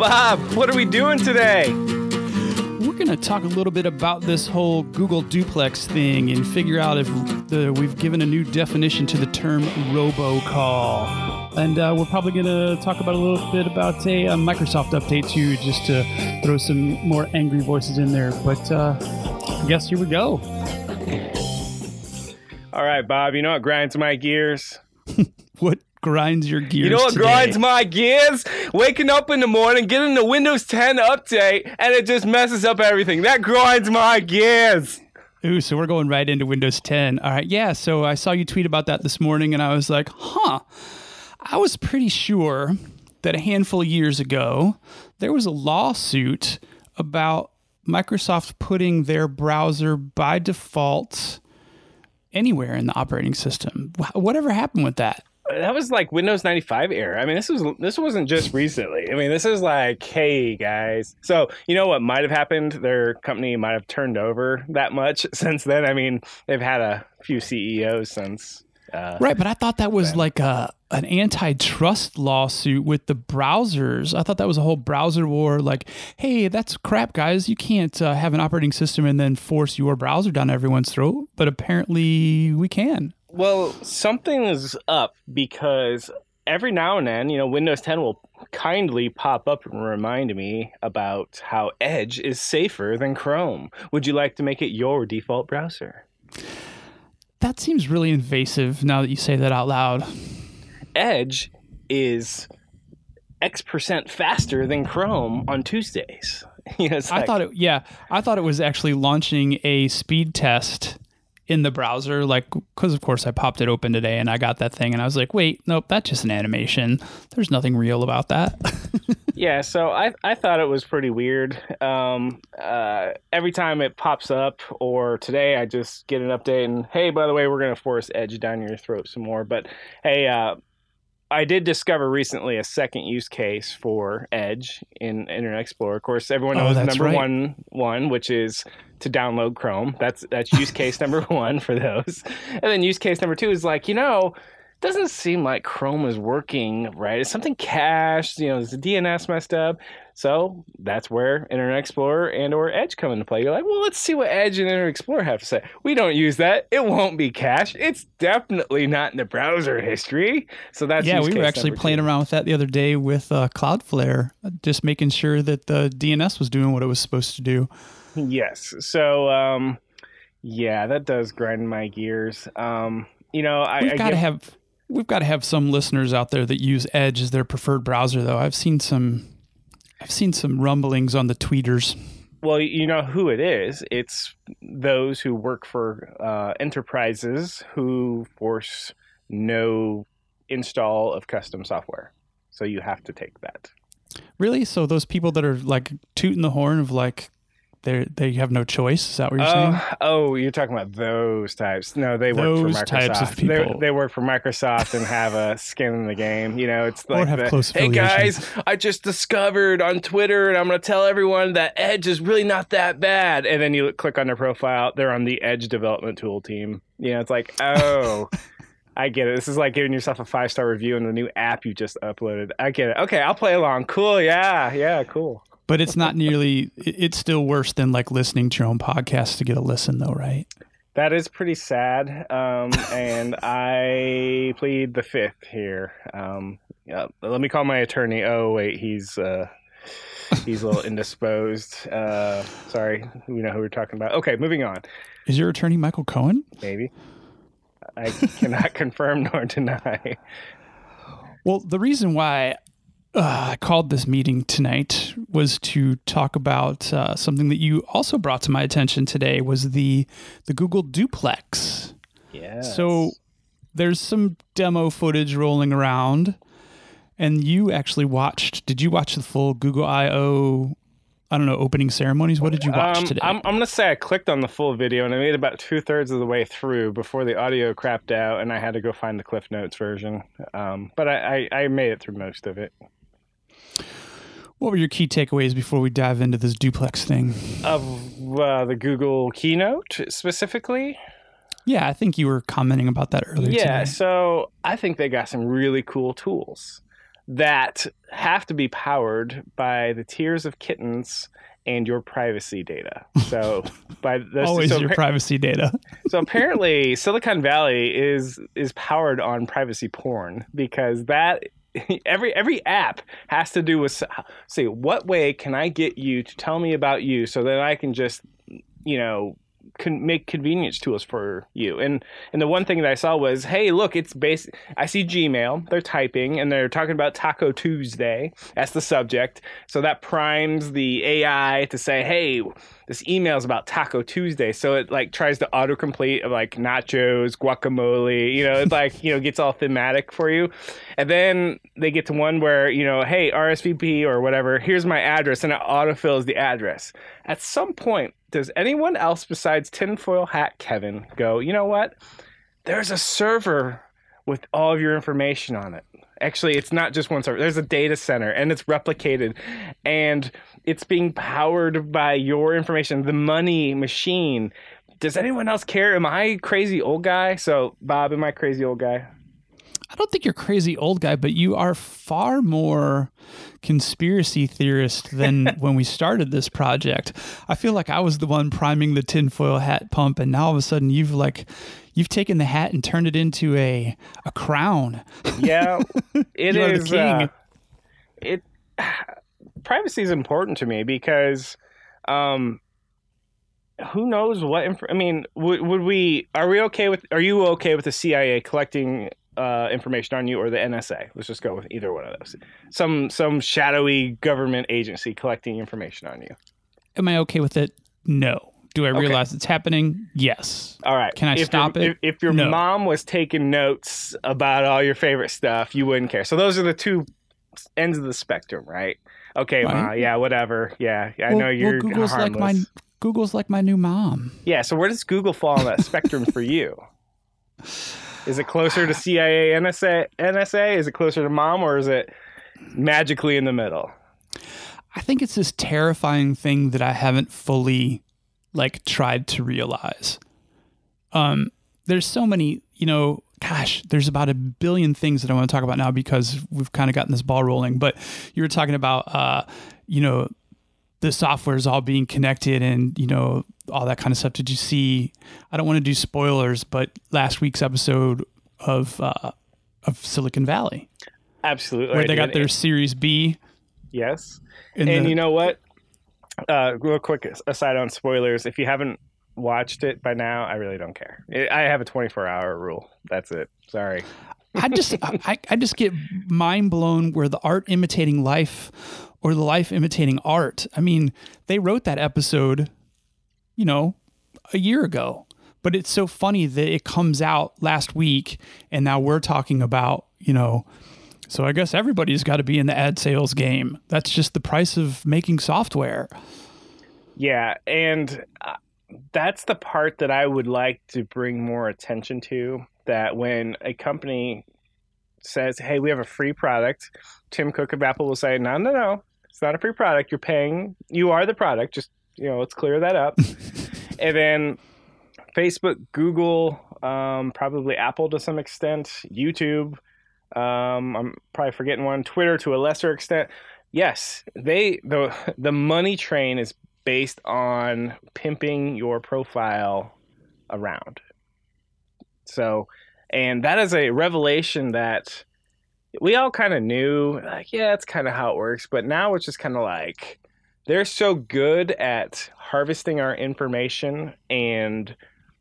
Bob, what are we doing today? We're going to talk a little bit about this whole Google duplex thing and figure out if the, we've given a new definition to the term robocall. And uh, we're probably going to talk about a little bit about a, a, Microsoft update too, just to throw some more angry voices in there. But uh, I guess here we go. All right, Bob, you know what grinds my gears? what grinds your gears? You know what today? grinds my gears? Waking up in the morning, getting the Windows 10 update, and it just messes up everything. That grinds my gears. Ooh, so we're going right into Windows 10. All right, yeah. So I saw you tweet about that this morning, and I was like, huh. I was pretty sure that a handful of years ago, there was a lawsuit about Microsoft putting their browser by default anywhere in the operating system. Whatever happened with that? That was like Windows 95 era. I mean, this was this wasn't just recently. I mean, this is like, hey guys. So you know what might have happened? Their company might have turned over that much since then. I mean, they've had a few CEOs since uh, right, but I thought that was like a an antitrust lawsuit with the browsers. I thought that was a whole browser war. Like, hey, that's crap, guys. You can't uh, have an operating system and then force your browser down everyone's throat. But apparently, we can. Well, something is up because every now and then, you know, Windows 10 will kindly pop up and remind me about how Edge is safer than Chrome. Would you like to make it your default browser? That seems really invasive now that you say that out loud. Edge is X percent faster than Chrome on Tuesdays. you know, like, I thought it, yeah, I thought it was actually launching a speed test in the browser, like, because of course I popped it open today and I got that thing and I was like, wait, nope, that's just an animation. There's nothing real about that. yeah, so I, I thought it was pretty weird. Um, uh, every time it pops up, or today I just get an update and, hey, by the way, we're going to force Edge down your throat some more. But hey, uh, I did discover recently a second use case for Edge in Internet Explorer. Of course, everyone oh, knows oh, number right. one one, which is to download Chrome. That's that's use case number one for those. And then use case number two is like, you know, doesn't seem like Chrome is working right. It's something cached? You know, is the DNS messed up? So that's where Internet Explorer and or Edge come into play. You're like, well, let's see what Edge and Internet Explorer have to say. We don't use that. It won't be cached. It's definitely not in the browser history. So that's yeah. We were actually playing two. around with that the other day with uh, Cloudflare, just making sure that the DNS was doing what it was supposed to do. Yes. So um, yeah, that does grind my gears. Um, you know, I, we've got to have we've got to have some listeners out there that use Edge as their preferred browser, though. I've seen some, I've seen some rumblings on the tweeters. Well, you know who it is. It's those who work for uh, enterprises who force no install of custom software. So you have to take that. Really? So those people that are like tooting the horn of like they they have no choice. Is that what you're uh, saying? Oh, you're talking about those types. No, they those work for Microsoft. Types of people. They, they work for Microsoft and have a skin in the game. You know, it's like have the, Hey guys, I just discovered on Twitter, and I'm going to tell everyone that Edge is really not that bad. And then you click on their profile; they're on the Edge development tool team. You know, it's like, oh. I get it. This is like giving yourself a five star review in the new app you just uploaded. I get it. Okay, I'll play along. Cool. Yeah. Yeah. Cool but it's not nearly it's still worse than like listening to your own podcast to get a listen though right? That is pretty sad um, and i plead the fifth here. Um, yeah, let me call my attorney. Oh wait he's uh, he's a little indisposed. Uh, sorry we know who we're talking about. Okay moving on. Is your attorney michael cohen? Maybe. I cannot confirm nor deny. Well the reason why uh, I called this meeting tonight was to talk about uh, something that you also brought to my attention today was the the Google Duplex. Yeah. So there's some demo footage rolling around, and you actually watched. Did you watch the full Google I/O? I don't know opening ceremonies. What did you watch um, today? I'm, I'm gonna say I clicked on the full video and I made about two thirds of the way through before the audio crapped out, and I had to go find the Cliff Notes version. Um, but I, I, I made it through most of it. What were your key takeaways before we dive into this duplex thing? Of uh, the Google keynote specifically? Yeah, I think you were commenting about that earlier. Yeah, today. so I think they got some really cool tools. that have to be powered by the tears of kittens and your privacy data. So by this, always so your privacy data. so apparently Silicon Valley is is powered on privacy porn because that every every app has to do with see what way can I get you to tell me about you so that I can just you know can make convenience tools for you. And and the one thing that I saw was, hey, look, it's based. I see Gmail. They're typing and they're talking about Taco Tuesday. That's the subject. So that primes the AI to say, hey, this email is about Taco Tuesday. So it like tries to autocomplete of like nachos, guacamole. You know, it like you know gets all thematic for you. And then they get to one where you know, hey, RSVP or whatever. Here's my address, and it autofills the address. At some point does anyone else besides tinfoil hat Kevin go, you know what? There's a server with all of your information on it. Actually, it's not just one server. There's a data center and it's replicated and it's being powered by your information, the money machine. Does anyone else care? Am I crazy old guy? So, Bob, am I crazy old guy? I don't think you're crazy old guy, but you are far more conspiracy theorist than when we started this project. I feel like I was the one priming the tinfoil hat pump, and now all of a sudden you've like you've taken the hat and turned it into a a crown. Yeah, it You are the king. Uh, it privacy is important to me because, um, who knows what? Inf- I mean, would, would we? Are we okay with? Are you okay with the CIA collecting uh, information on you or the NSA? Let's just go with either one of those. Some some shadowy government agency collecting information on you. Am I okay with it? No. Do I realize it's happening? Yes. All right. Can I if stop it? If, if your No. mom was taking notes about all your favorite stuff, you wouldn't care. So those are the two ends of the spectrum, right? Okay, ma, yeah, whatever. Yeah, I Well- know you're well, Google's harmless. like my Google's like my new mom. Yeah, so where does Google fall on that spectrum for you? Is it closer to CIA, NSA, NSA? Is it closer to mom, or is it magically in the middle? I think it's this terrifying thing that I haven't fully like tried to realize. Um, there's so many, you know, gosh, there's about a billion things that I want to talk about now because we've kind of gotten this ball rolling. But you were talking about, uh, you know, the software is all being connected and you know all that kind of stuff. Did you see? I don't want to do spoilers, but last week's episode of uh, of Silicon Valley, Absolutely. where I they got their Series B. yes. and the- you know what? Uh, real quick aside on spoilers, if you haven't watched it by now, I really don't care. I have a 24 hour rule. That's it. Sorry. I just I, I just get mind blown where the art imitating life or the life imitating art. I mean, they wrote that episode, you know, a year ago. But it's so funny that it comes out last week and now we're talking about, you know, so I guess everybody's got to be in the ad sales game. That's just the price of making software. Yeah, and uh, that's the part that I would like to bring more attention to. That when a company says, "Hey, we have a free product," Tim Cook of Apple will say, "No, no, no, it's not a free product. You're paying. You are the product. Just you know, let's clear that up." and then Facebook, Google, um, probably Apple to some extent, YouTube. Um, I'm probably forgetting one. Twitter to a lesser extent. Yes, they the the money train is based on pimping your profile around. So, and that is a revelation that we all kind of knew. Like, yeah, it's kind of how it works. But now it's just kind of like they're so good at harvesting our information and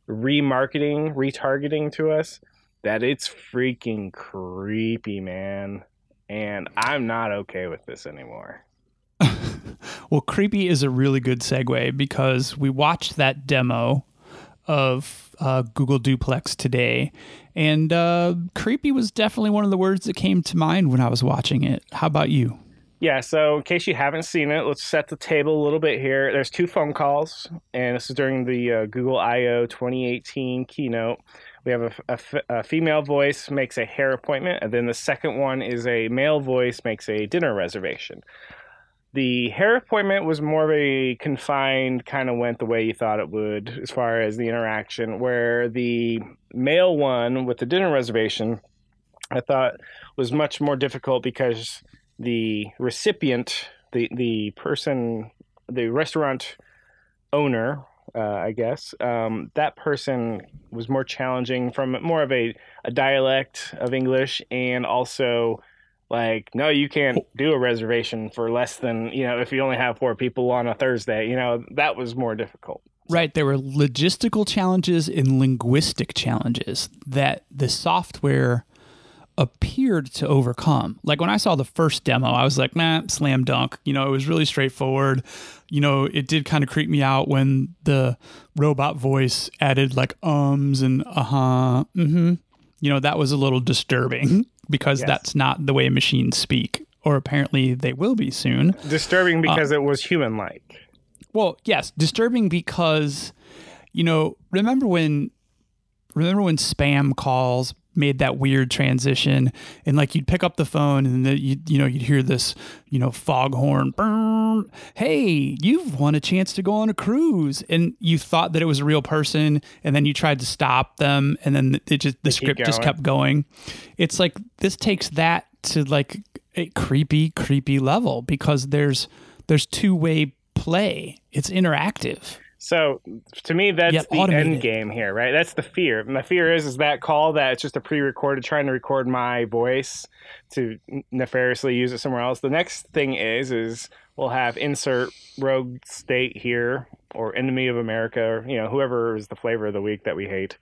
remarketing, retargeting to us that it's freaking creepy, man. And I'm not okay with this anymore. Well, creepy is a really good segue because we watched that demo of uh, Google Duplex today, and uh, creepy was definitely one of the words that came to mind when I was watching it. How about you? Yeah, so in case you haven't seen it, let's set the table a little bit here. There's two phone calls, and this is during the uh, Google I/O 2018 keynote. We have a, a f- a female voice makes a hair appointment, and then the second one is a male voice makes a dinner reservation. The hair appointment was more of a confined, kind of went the way you thought it would as far as the interaction, where the male one with the dinner reservation I thought was much more difficult because the recipient, the the person, the restaurant owner, uh, I guess, um, that person was more challenging from more of a, a dialect of English and also like no you can't do a reservation for less than you know if you only have four people on a thursday you know that was more difficult Right. There were logistical challenges and linguistic challenges that the software appeared to overcome. Like when I saw the first demo, I was like, nah, slam dunk. You know, it was really straightforward. You know, it did kind of creep me out when the robot voice added like ums and uh huh, mm hmm. You know, that was a little disturbing because Yes. that's not the way machines speak, or apparently they will be soon. disturbing uh, because it was human like Well, yes, disturbing because you know, remember when remember when spam calls made that weird transition and like you'd pick up the phone and then you you know you'd hear this, you know, foghorn "Brrrr. hey, you've won a chance to go on a cruise and you thought that it was a real person and then you tried to stop them and then it just the script just kept going. It's like this takes that to like a creepy creepy level because there's there's two-way play. It's interactive. So to me that's the end game here right? That's the fear. My fear is is that call that it's just a pre-recorded trying to record my voice to nefariously use it somewhere else. The next thing is is we'll have insert rogue state here or enemy of america or you know whoever is the flavor of the week that we hate.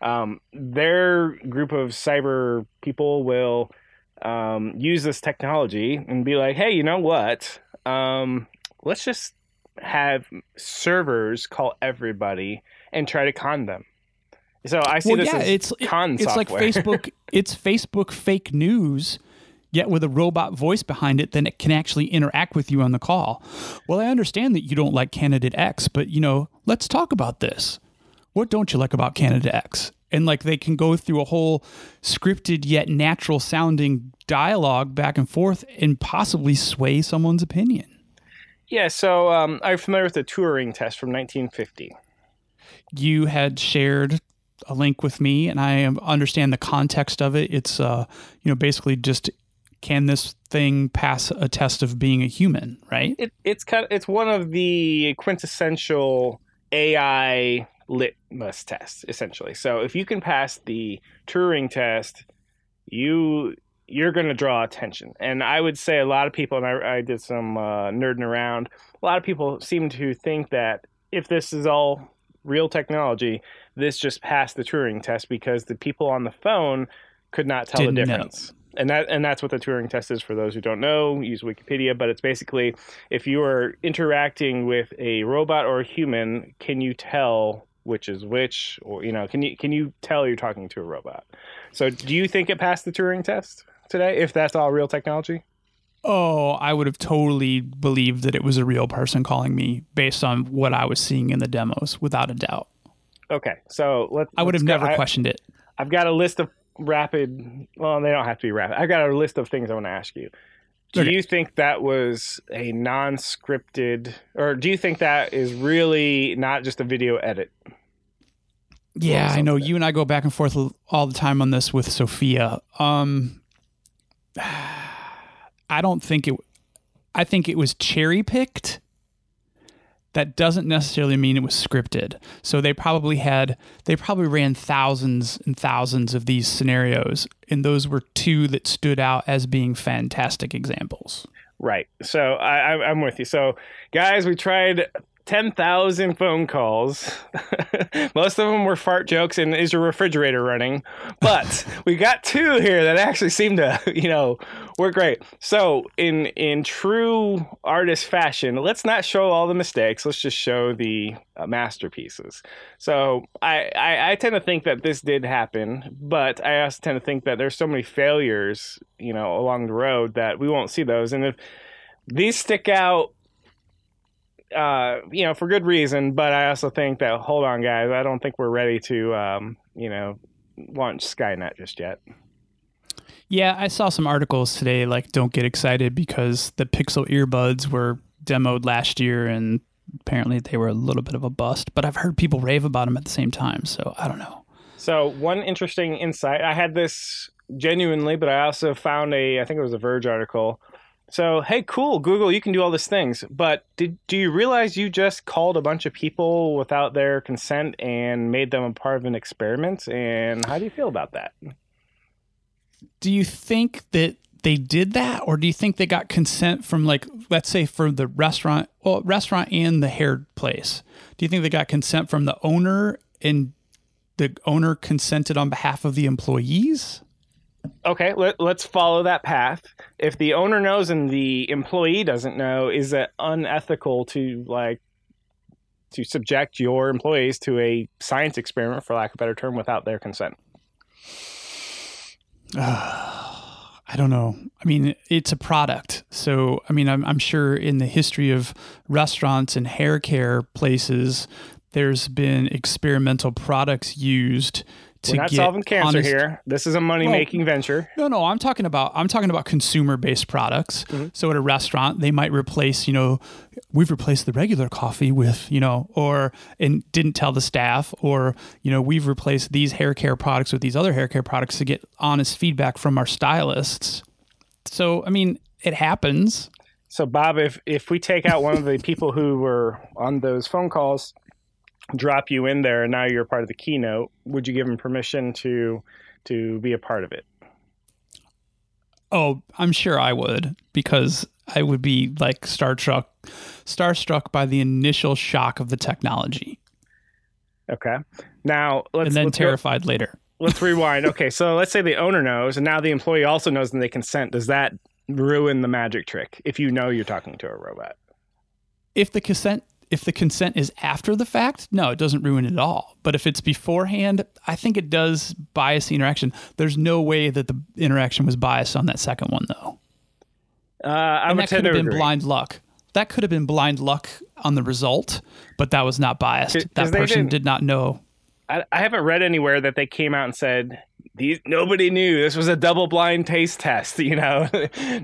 Um, their group of cyber people will um, use this technology and be like hey you know what? Um, let's just have servers call everybody and try to con them so i see Well, this yeah, as it's con it's like. Facebook. it's Facebook fake news, yet with a robot voice behind it, then it can actually interact with you on the call. Well, I understand that you don't like candidate X, but you know, let's talk about this. What don't you like about candidate X? And like they can go through a whole scripted yet natural sounding dialogue back and forth and possibly sway someone's opinion. Yeah so um, i'm familiar with the turing test from 1950 you had shared a link with me and I understand the context of it. It's uh, you know, basically just can this thing pass a test of being a human, right? it, it's kind of, it's one of the quintessential AI litmus tests, essentially. So if you can pass the Turing test, you you're going to draw attention. And I would say a lot of people, and I, I did some uh, nerding around. A lot of people seem to think that if this is all real technology, this just passed the Turing test because the people on the phone could not tell Didn't the know. difference. And that and that's what the Turing test is for those who don't know. Use Wikipedia, but it's basically if you are interacting with a robot or a human, can you tell which is which, or you know, can you can you tell you're talking to a robot? So, do you think it passed the Turing test today? If that's all real technology? Oh, I would have totally believed that it was a real person calling me based on what I was seeing in the demos, without a doubt. Okay, so let I would have go- never I- questioned it. I've got a list of rapid. Well, they don't have to be rapid. I've got a list of things I want to ask you. Do Okay. you think that was a non-scripted, or do you think that is really not just a video edit? Yeah, I know you and I go back and forth all the time on this with Sophia. Um I don't think it I think it was cherry picked. That doesn't necessarily mean it was scripted. So they probably had they probably ran thousands and thousands of these scenarios and those were two that stood out as being fantastic examples. Right. So I, I'm with you. So, guys, we tried 10,000 phone calls. Most of them were fart jokes and is your refrigerator running? But we got two here that actually seem to, you know, work great. So, in in true artist fashion, let's not show all the mistakes. Let's just show the uh, masterpieces. So, I, I I tend to think that this did happen, but I also tend to think that there's so many failures, you know, along the road that we won't see those. And if these stick out uh, you know, for good reason. But I also think that hold on, guys, I don't think we're ready to, um, you know, launch Skynet just yet. Yeah, I saw some articles today like don't get excited because the Pixel earbuds were demoed last year and apparently they were a little bit of a bust, but I've heard people rave about them at the same time, so I don't know. So one interesting insight, I had this genuinely, but I also found a I think it was a Verge article. So hey, cool, Google, you can do all these things, but did do you realize you just called a bunch of people without their consent and made them a part of an experiment? And how do you feel about that? Do you think that they did that, or do you think they got consent from like, let's say, for the restaurant, well, restaurant and the hair place? Do you think they got consent from the owner and the owner consented on behalf of the employees? Okay, let, us follow that path. If the owner knows and the employee doesn't know, is it unethical to like to subject your employees to a science experiment, for lack of a better term, without their consent? I don't know. I mean, it's a product. So, I mean, I'm, I'm sure in the history of restaurants and hair care places, there's been experimental products used we're not solving cancer honest, here. This is a money making well, venture. No, no, I'm talking about I'm talking about consumer based products. Mm-hmm. So at a restaurant, they might replace, you know, we've replaced the regular coffee with, you know, or and didn't tell the staff, or you know, we've replaced these hair care products with these other hair care products to get honest feedback from our stylists. So I mean, it happens. So Bob, if if we take out one of the people who were on those phone calls drop you in there and now you're part of the keynote, would you give them permission to to be a part of it? Oh, I'm sure I would because I would be like starstruck starstruck by the initial shock of the technology. Okay. Now let's and then let's terrified go, later. Let's rewind. Okay, so let's say the owner knows, and now the employee also knows, and they consent. Does that ruin the magic trick if you know you're talking to a robot? If the consent if the consent is after the fact, no, it doesn't ruin it at all. But if it's beforehand, I think it does bias the interaction. There's no way that the interaction was biased on that second one, though. Uh, I that could have been blind luck. That could have been blind luck on the result, but that was not biased. That person did not know. I, I haven't read anywhere that they came out and said these nobody knew this was a double blind taste test you know?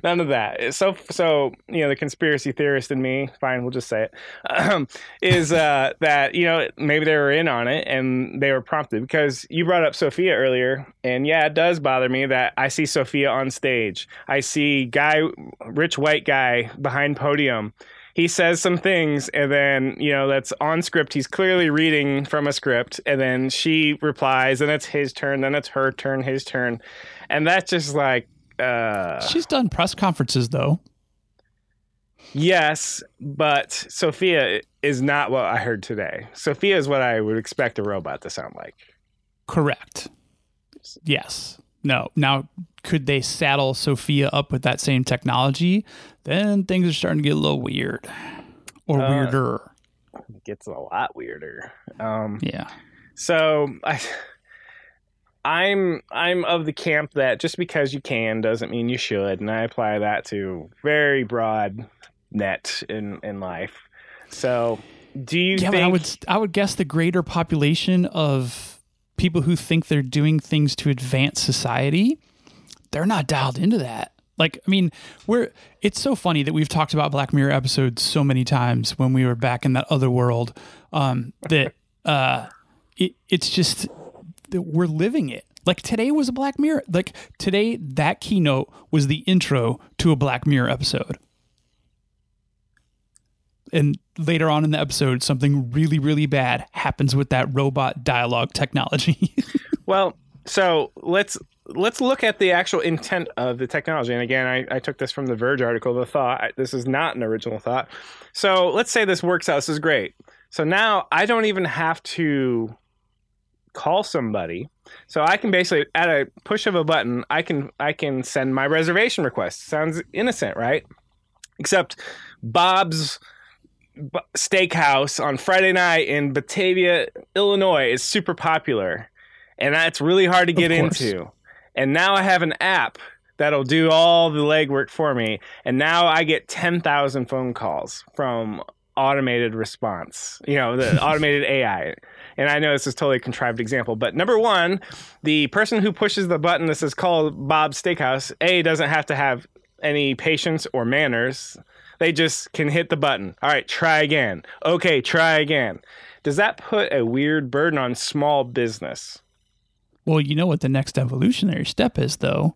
None of that. So so you know the conspiracy theorist in me fine we'll just say it is uh, that you know maybe they were in on it and they were prompted because you brought up sophia earlier and yeah it does bother me that i see sophia on stage. I see guy rich white guy behind podium he says some things and then you know that's on script. He's clearly reading from a script and then she replies and it's his turn then it's her turn his turn. And that's just like uh she's done press conferences though. Yes but sophia is not what i heard today. Sophia is what i would expect a robot to sound like. Correct. Yes no now could they saddle Sophia up with that same technology, then things are starting to get a little weird or uh, weirder. It gets a lot weirder. Um, yeah. So I, I'm I'm of the camp that just because you can doesn't mean you should, and I apply that to very broad net in in life. So, do you? Yeah, think... I would I would guess the greater population of people who think they're doing things to advance society they're not dialed into that. Like, I mean, we're it's so funny that we've talked about Black Mirror episodes so many times when we were back in that other world. Um, that uh, it, it's just that we're living it. Like today was a Black Mirror. Like today, that keynote was the intro to a Black Mirror episode. And later on in the episode, something really, really bad happens with that robot dialogue technology. well, so let's let's look at the actual intent of the technology. And again, I, I, took this from the Verge article. The thought this is not an original thought. So let's say this works out. This is great. So now I don't even have to call somebody. So I can basically, at a push of a button, I can I can send my reservation request. Sounds innocent, right? Except Bob's Steakhouse on Friday night in Batavia, Illinois, is super popular and that's really hard to get into. And now I have an app that'll do all the legwork for me. And now I get 10,000 phone calls from automated response, you know, the automated AI. And I know this is totally a contrived example, but number one, the person who pushes the button that says call Bob's Steakhouse, A, doesn't have to have any patience or manners. They just can hit the button. All right, try again. Okay, try again. Does that put a weird burden on small business? Well, you know what the next evolutionary step is, though?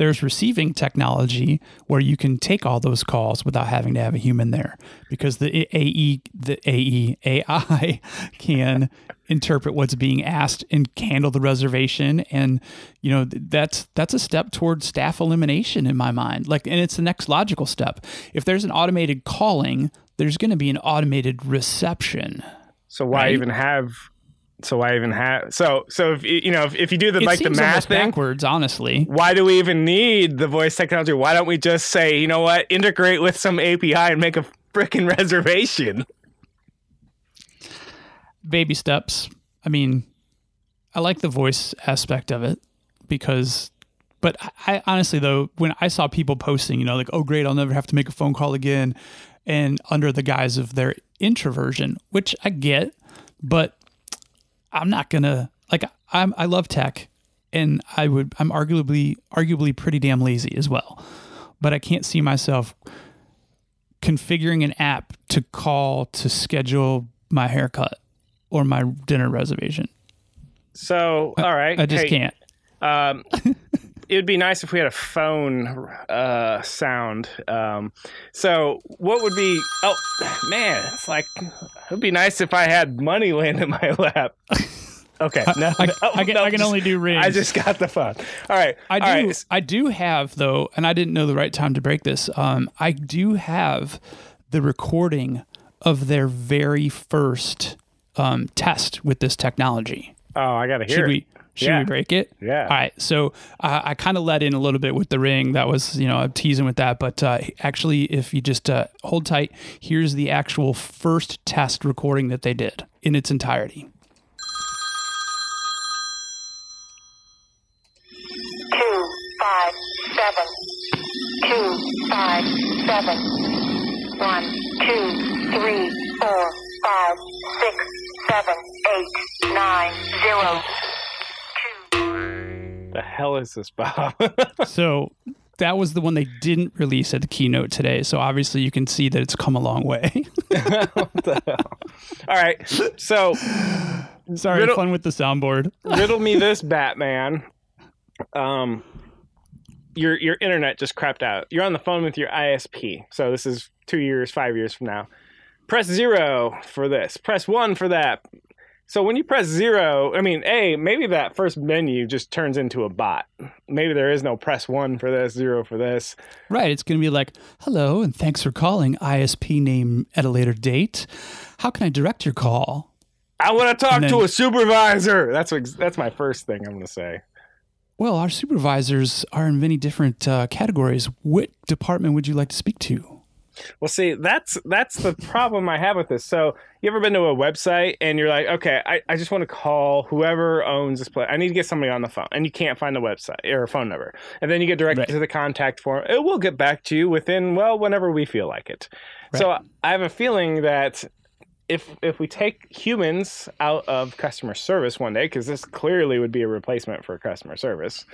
There's receiving technology where you can take all those calls without having to have a human there because the AE, the AE, AI can interpret what's being asked and handle the reservation. And, you know, that's, that's a step towards staff elimination in my mind. Like, and it's the next logical step. If there's an automated calling, there's going to be an automated reception. So why Right. even have? So why even have? So so if you know if, if you do the It like the math thing, backwards, honestly. why do we even need the voice technology? Why don't we just say you know what integrate with some API and make a freaking reservation? baby steps. I mean, I like the voice aspect of it because, but I honestly though, when I saw people posting, you know, like, oh great, I'll never have to make a phone call again, and under the guise of their introversion, which I get, but I'm not gonna like I'm I love tech, and I would I'm arguably arguably pretty damn lazy as well, but I can't see myself configuring an app to call to schedule my haircut or my dinner reservation. So all right, I just hey, can't. Um, it would be nice if we had a phone uh, sound. Um, so what would be? Oh man, it's like it would be nice if I had money laying in my lap. Okay, no, I, oh, I can, no, I can just- only do rings. I just got the phone. All right, I do. right. I do have though, and I didn't know the right time to break this. Um, I do have the recording of their very first um, test with this technology. Oh, I gotta hear Should it. we? Should Yeah. we break it? Yeah. All right. So uh, I kind of let in a little bit with the ring. That was, you know, I'm teasing with that. But uh, actually, if you just uh, hold tight, here's the actual first test recording that they did in its entirety. two five seven two five seven one two three four five six seven eight nine zero two The hell is this, Bob? So that was the one they didn't release at the keynote today. So obviously, you can see that it's come a long way. All right, so Sorry, Riddle- fun with the soundboard. riddle me this, Batman. Um, your your internet just crapped out. You're on the phone with your ISP. So this is two years, five years from now. Press zero for this. Press one for that. So when you press zero, I mean, a maybe that first menu just turns into a bot. Maybe there is no press one for this, zero for this. Right. It's going to be like, hello, and thanks for calling ISP name at a later date. How can I direct your call? I want to talk And to a supervisor. That's what, that's my first thing I'm going to say. Well, our supervisors are in many different uh, categories. What department would you like to speak to? Well, see, that's that's the problem I have with this. So, you ever been to a website and you're like, okay, I, I just want to call whoever owns this place. I need to get somebody on the phone, and you can't find the website or a phone number, and then you get directed Right. to the contact form. It will get back to you within well, whenever we feel like it. So, I have a feeling that if if we take humans out of customer service one day, because this clearly would be a replacement for customer service,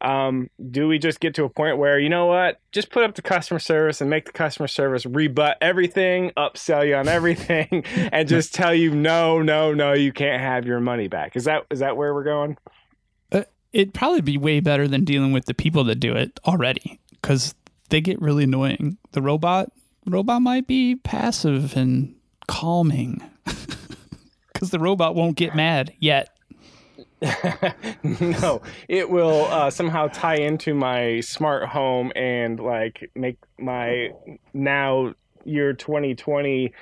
um, do we just get to a point where you know what just put up the customer service and make the customer service rebut everything upsell you on everything and just tell you no no no you can't have your money back is that is that where we're going Uh, it'd probably be way better than dealing with the people that do it already because they get really annoying. The robot robot might be passive and calming because the robot won't get mad yet. no it will uh, somehow tie into my smart home and like make my now year 2020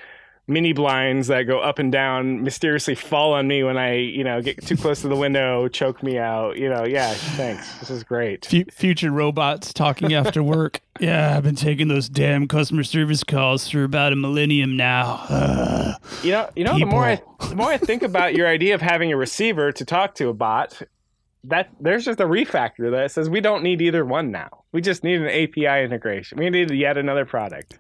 mini blinds that go up and down mysteriously fall on me when i you know get too close to the window choke me out you know yeah thanks this is great Fu- future robots talking after work. Yeah, I've been taking those damn customer service calls for about a millennium now. Ugh. you know you know the more I, the more i think about your idea of having a receiver to talk to a bot that there's just a refactor that says we don't need either one now we just need an api integration we need yet another product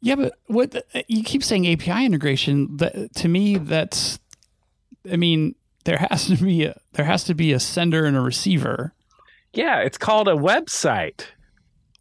Yeah, but what the, uh, you keep saying API integration? That, to me, that's. I mean, there has to be a there has to be a sender and a receiver. Yeah, it's called a website.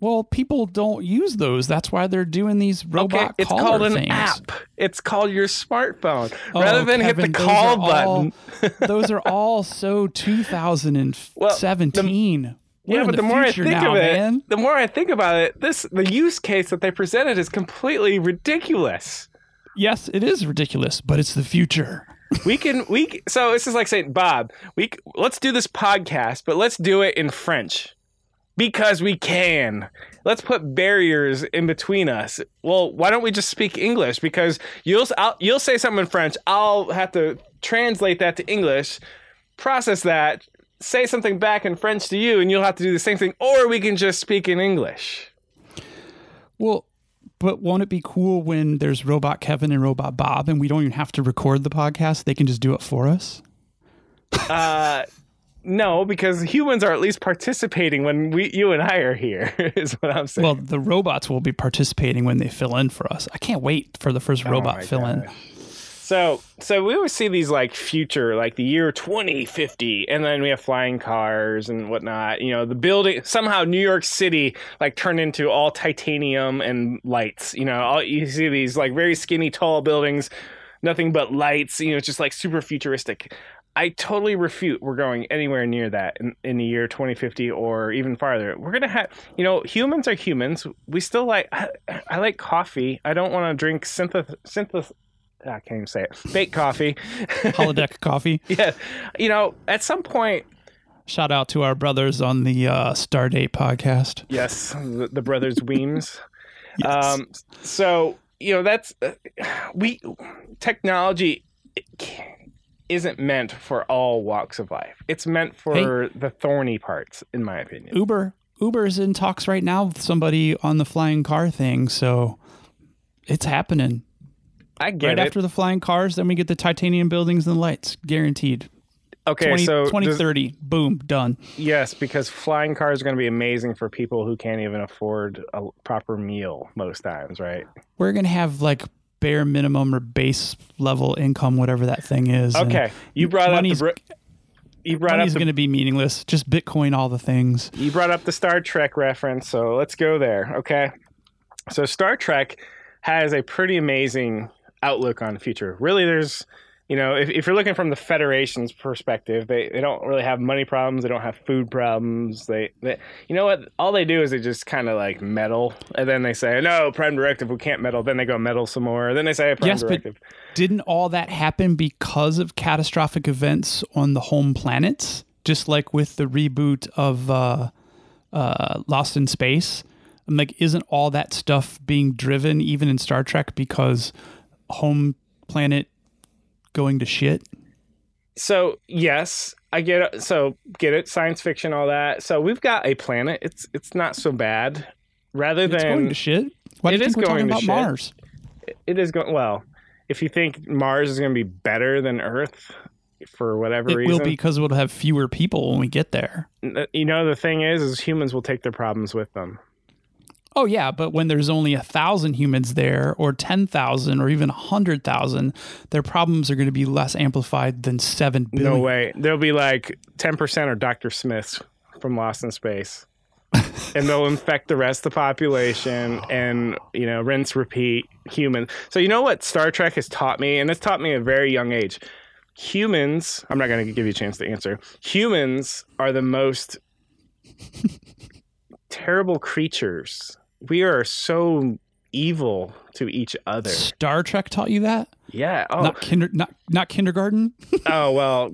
Well, people don't use those. That's why they're doing these robot okay, it's called an things. app. It's called your smartphone. Oh, Rather than Kevin, hit the call all- button. those are all so 2017. We're yeah, but the, the, more I think now, of it, man. the more I think about it, this the use case that they presented is completely ridiculous. Yes, it is ridiculous, but it's the future. We can we so this is like saying Bob, we let's do this podcast, but let's do it in French because we can. Let's put barriers in between us. Well, why don't we just speak English? Because you'll I'll, you'll say something in French, I'll have to translate that to English, process that, say something back in French to you, and you'll have to do the same thing. Or we can just speak in English. Well, but won't it be cool when there's Robot Kevin and Robot Bob and we don't even have to record the podcast? They can just do it for us? Uh, no, because humans are at least participating when we, you and I are here. Is what I'm saying. Well, the robots will be participating when they fill in for us. I can't wait for the first robot Oh fill in. So, so we always see these like future, like the year 2050, and then we have flying cars and whatnot. You know, the building somehow New York City like turned into all titanium and lights. You know, all, you see these like very skinny, tall buildings, nothing but lights. You know, it's just like super futuristic. I totally refute we're going anywhere near that in, in the year 2050 or even farther. We're gonna have, you know, humans are humans. We still like. I, I like coffee. I don't want to drink synth synth. I can't even say it. Fake coffee. Holodeck coffee. yeah, you know, at some point, Shout out to our brothers on the uh, Stardate podcast. yes, the, the brothers Weems. Yes. Um, so you know that's uh, we technology isn't meant for all walks of life. It's meant for the thorny parts, in my opinion. Uber Uber's in talks right now with somebody on the flying car thing, so it's happening. I get right it. after the flying cars, then we get the titanium buildings and lights, guaranteed. okay, 20, so does- 2030, boom, done. yes, because flying cars are going to be amazing for people who can't even afford a proper meal most times, right? We're gonna have like bare minimum or base level income, whatever that thing is. Okay, you brought up the br- you brought up money's the gonna be meaningless. Just Bitcoin, all the things. you brought up the Star Trek reference, so let's go there. Okay. So Star Trek has a pretty amazing outlook on the future. Really, there's, you know, if, if you're looking from the Federation's perspective, they, they don't really have money problems. They don't have food problems. They, they you know what? All they do is they just kind of like meddle. And then they say, no, Prime Directive, we can't meddle. Then they go meddle some more. Then they say, Prime Yes, but- Directive. Didn't all that happen because of catastrophic events on the home planets? Just like with the reboot of uh, uh, Lost in Space? I'm like, isn't all that stuff being driven even in Star Trek because home planet going to shit? so yes i get it so get it science fiction all that so we've got a planet it's it's not so bad rather than It's going to shit. Why do you is think we're talking to about shit. Mars? it is going well if you think mars is going to be better than earth for whatever It reason will be because we'll have fewer people when we get there. you know the thing is is humans will take their problems with them Oh yeah, but when there's only a thousand humans there, or ten thousand, or even a hundred thousand, their problems are going to be less amplified than seven billion. no way. There'll be like 10% are dr smiths from lost in space. And they'll infect the rest of the population and you know rinse repeat human. So you know what star trek has taught me? And it's taught me at a very young age. Humans i'm not going to give you a chance to answer. Humans are the most terrible creatures we are so evil to each other. Star Trek taught you that? yeah oh, Not kinder, not not kindergarten. oh well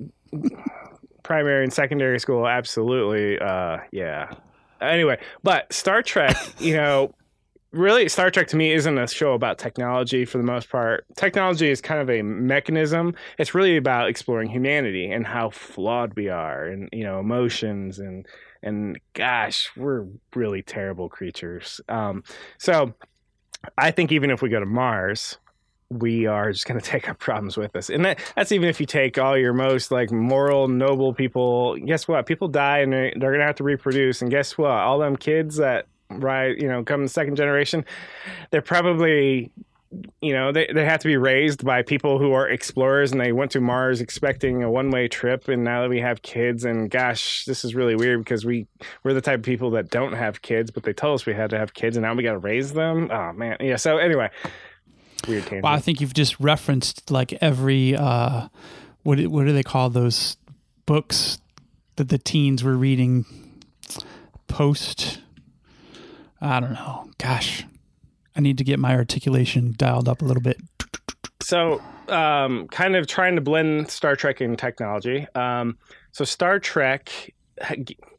primary and secondary school absolutely uh yeah. Anyway but star trek you know really star trek to me isn't a show about technology for the most part. Technology is kind of a mechanism. It's really about exploring humanity and how flawed we are and you know emotions and and gosh we're really terrible creatures. Um so i think even if we go to mars we are just going to take our problems with us and that, that's even if you take all your most like moral noble people guess what? People die and they're, they're going to have to reproduce. And guess what? All them kids that right you know come the second generation they're probably you know they, they have to be raised by people who are explorers and they went to mars expecting a one-way trip and now that we have kids and gosh this is really weird because we we're the type of people that don't have kids but they told us we had to have kids and now we got to raise them oh man yeah so anyway weird tangent. Well, I think you've just referenced like every uh, what what do they call those books that the teens were reading post? I don't know. Gosh, I need to get my articulation dialed up a little bit. so um, kind of trying to blend Star Trek and technology. Um, so Star Trek,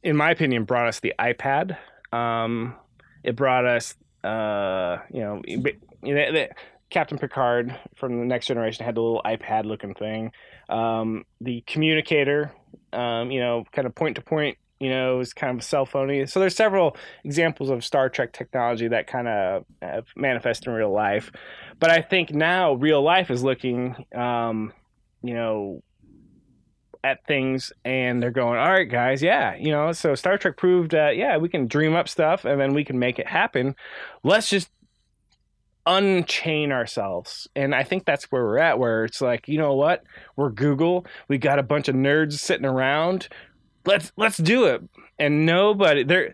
in my opinion, brought us the iPad. Um, it brought us, uh, you know, Captain Picard from the Next Generation had the little iPad-looking thing. Um, the communicator, um, you know, kind of point to point. You know, is kind of cell phony. So there's several examples of Star Trek technology that kind of manifest in real life. But I think now real life is looking, um, you know, at things and they're going, all right, guys, yeah, you know. So Star Trek proved that, yeah, we can dream up stuff and then we can make it happen. Let's just unchain ourselves. And I think that's where we're at, where it's like, you know what? We're Google. We got a bunch of nerds sitting around. Let's let's do it. And nobody there.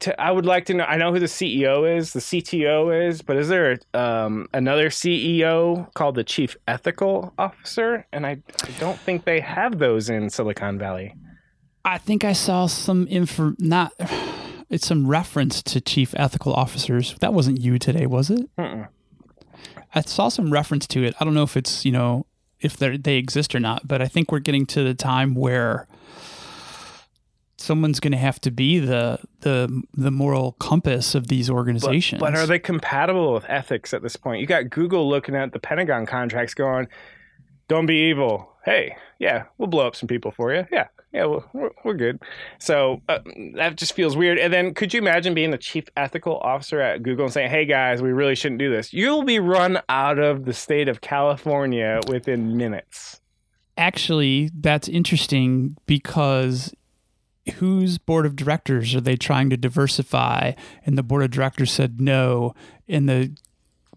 To, I would like to know. I know who the CEO is, the CTO is, but is there um, another CEO called the Chief Ethical Officer? And I, I don't think they have those in Silicon Valley. I think I saw some info. Not it's some reference to chief ethical officers. That wasn't you today, was it? Mm-mm. I saw some reference to it. I don't know if it's you know if they they exist or not, but I think we're getting to the time where someone's going to have to be the the the moral compass of these But, organizations. but are they compatible with ethics at this point? You got Google looking at the Pentagon contracts going, don't be evil. Hey, yeah, we'll blow up some people for you. Yeah, yeah, well, we're, we're good. So uh, that just feels weird. And then could you imagine being the chief ethical officer at Google and saying, hey guys, we really shouldn't do this? You'll be run out of the state of California within minutes. Actually, that's interesting because whose board of directors are they trying to diversify? And the board of directors said no, and the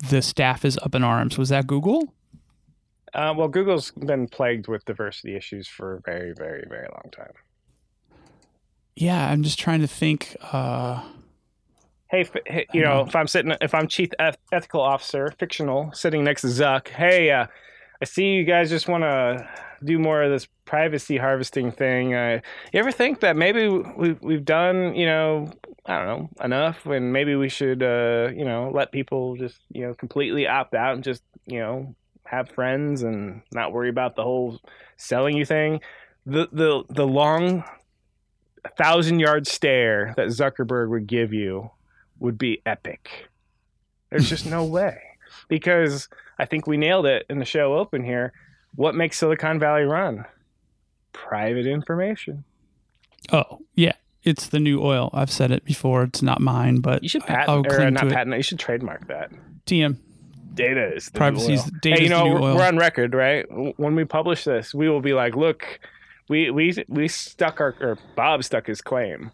the staff is up in arms. Was that Google? Uh, well, Google's been plagued with diversity issues for a very, very, very long time. Yeah, I'm just trying to think. Uh, hey, f- hey, you know, know. if I'm sitting, if I'm chief eth- ethical officer, fictional, sitting next to Zuck, hey, uh, I see you guys just want to do more of this privacy harvesting thing. Uh, you ever think that maybe we we've done, you know, I don't know, enough, and maybe we should, uh, you know, let people just, you know, completely opt out and just, you know, have friends and not worry about the whole selling you thing. The the the long thousand yard stare that Zuckerberg would give you would be epic. There's just no way. Because I think we nailed it in the show open here. What makes Silicon Valley run? Private information. oh, yeah, it's the new oil. I've said it before. It's not mine, but You should I- I'll patent or uh, not to patent. it. You should trademark that. TM. Data is the Privacy's- new oil. data's hey, you know new we're, oil. we're on record, right? When we publish this, we will be like, look, we we we stuck our or Bob stuck his claim.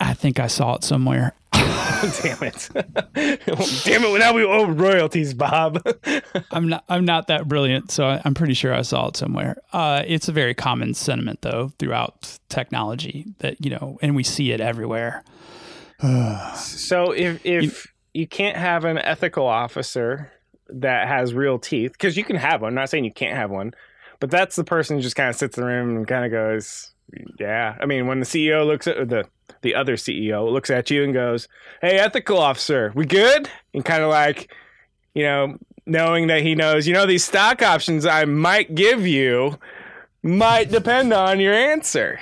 I think I saw it somewhere. Damn it! Damn it! Now we owe royalties, Bob. I'm not. I'm not that brilliant, so I- I'm pretty sure I saw it somewhere. Uh, it's a very common sentiment, though, throughout technology that you know, and we see it everywhere. So if if you, can't have an ethical officer that has real teeth, because you can have one. I'm not saying you can't have one, but that's the person who just kind of sits in the room and kind of goes, "Yeah." I mean, when the CEO looks at the the other CEO looks at you and goes, "Hey, ethical officer, we good?" And kind of like, you know, knowing that he knows, you know, these stock options I might give you might depend on your answer.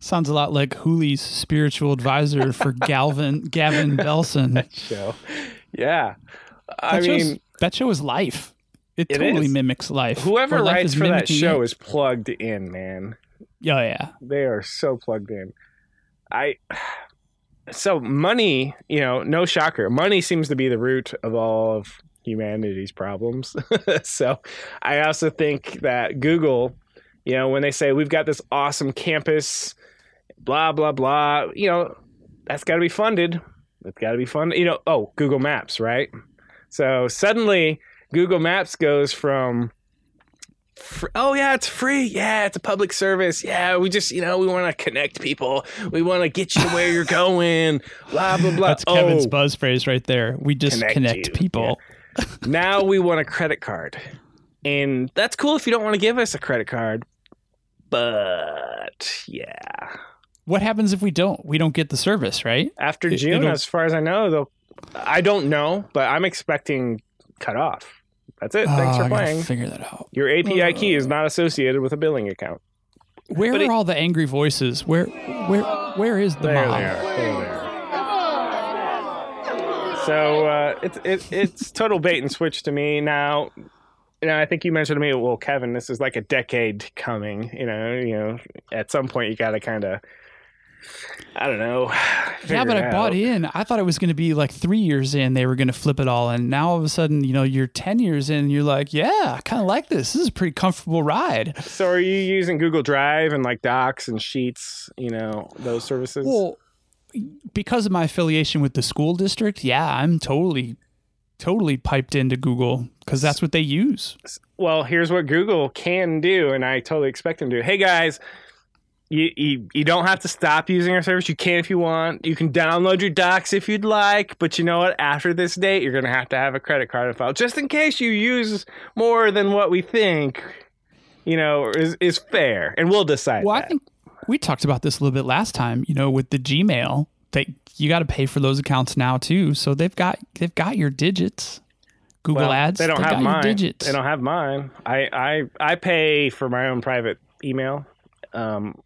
Sounds a lot like Hooli's spiritual advisor for Galvin Gavin Belson. that Show, yeah. I That mean. that show is life. It, It totally is. mimics life. Whoever life writes for that show it. is plugged in, man. Oh yeah. They are so plugged in. I so money, you know, no shocker. Money seems to be the root of all of humanity's problems. so I also think that Google, you know, when they say we've got this awesome campus, blah blah blah, you know, that's got to be funded. It's got to be funded. You know, oh, Google Maps, right? So suddenly, Google Maps goes from, fr- oh yeah, it's free. Yeah, it's a public service. Yeah, we just you know we want to connect people. We want to get you where you're going. Blah blah blah. That's Kevin's oh, buzz phrase right there. We just Connect connect, people. now we want a credit card, and that's cool if you don't want to give us a credit card. But yeah, What happens if we don't? We don't get the service, right? after June, as far as I know, they'll. I don't know, but I'm expecting cut off. That's it. Thanks Oh, for I playing. Figure that out. Your API key is not associated with a billing account. Where But are it- all the angry voices? Where, where, where is the There mob? they are. There they are. So uh, it's it, it's total bait and switch to me now. You know, I think you mentioned to me, well, Kevin, this is like a decade coming. You know, you know, at some point you got to kind of, I don't know. Yeah, but I bought in. I thought it was going to be like three years in, they were going to flip it all. And now all of a sudden, you know, you're 10 years in, you're like, yeah, I kind of like this. This is a pretty comfortable ride. So are you using Google Drive and like Docs and Sheets? You know, those services. Well, because of my affiliation with the school district, yeah, I'm totally, totally piped into Google because that's what they use. well, here's what Google can do, and I totally expect them to. Hey guys, you, you you don't have to stop using our service. You can if you want. You can download your docs if you'd like, but you know what? After this date, you're gonna have to have a credit card file just in case you use more than what we think. You know, is is fair, and we'll decide. Well, I think we talked about this a little bit last time. You know, with the Gmail, they you got to pay for those accounts now too. So they've got they've got your digits. Google Well, Ads. They don't have mine. digits. They don't have mine. I I I pay for my own private email. Um,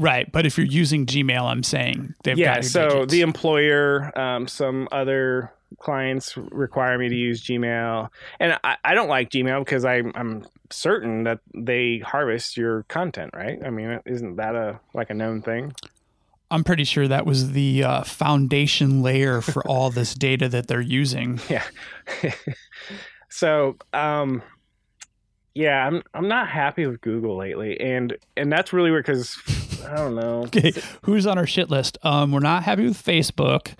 Right, but if you're using Gmail, I'm saying they've yeah got your so digits. the employer um, some other clients require me to use gmail. And i, I don't like gmail because I, i'm certain that they harvest your content right? I mean isn't that a like a known thing? I'm pretty sure that was the uh, foundation layer for all this data that they're using. yeah. So um yeah i'm i'm not happy with google lately. And and that's really weird because i don't know Okay, who's on our shit list? Um, we're not happy with Facebook.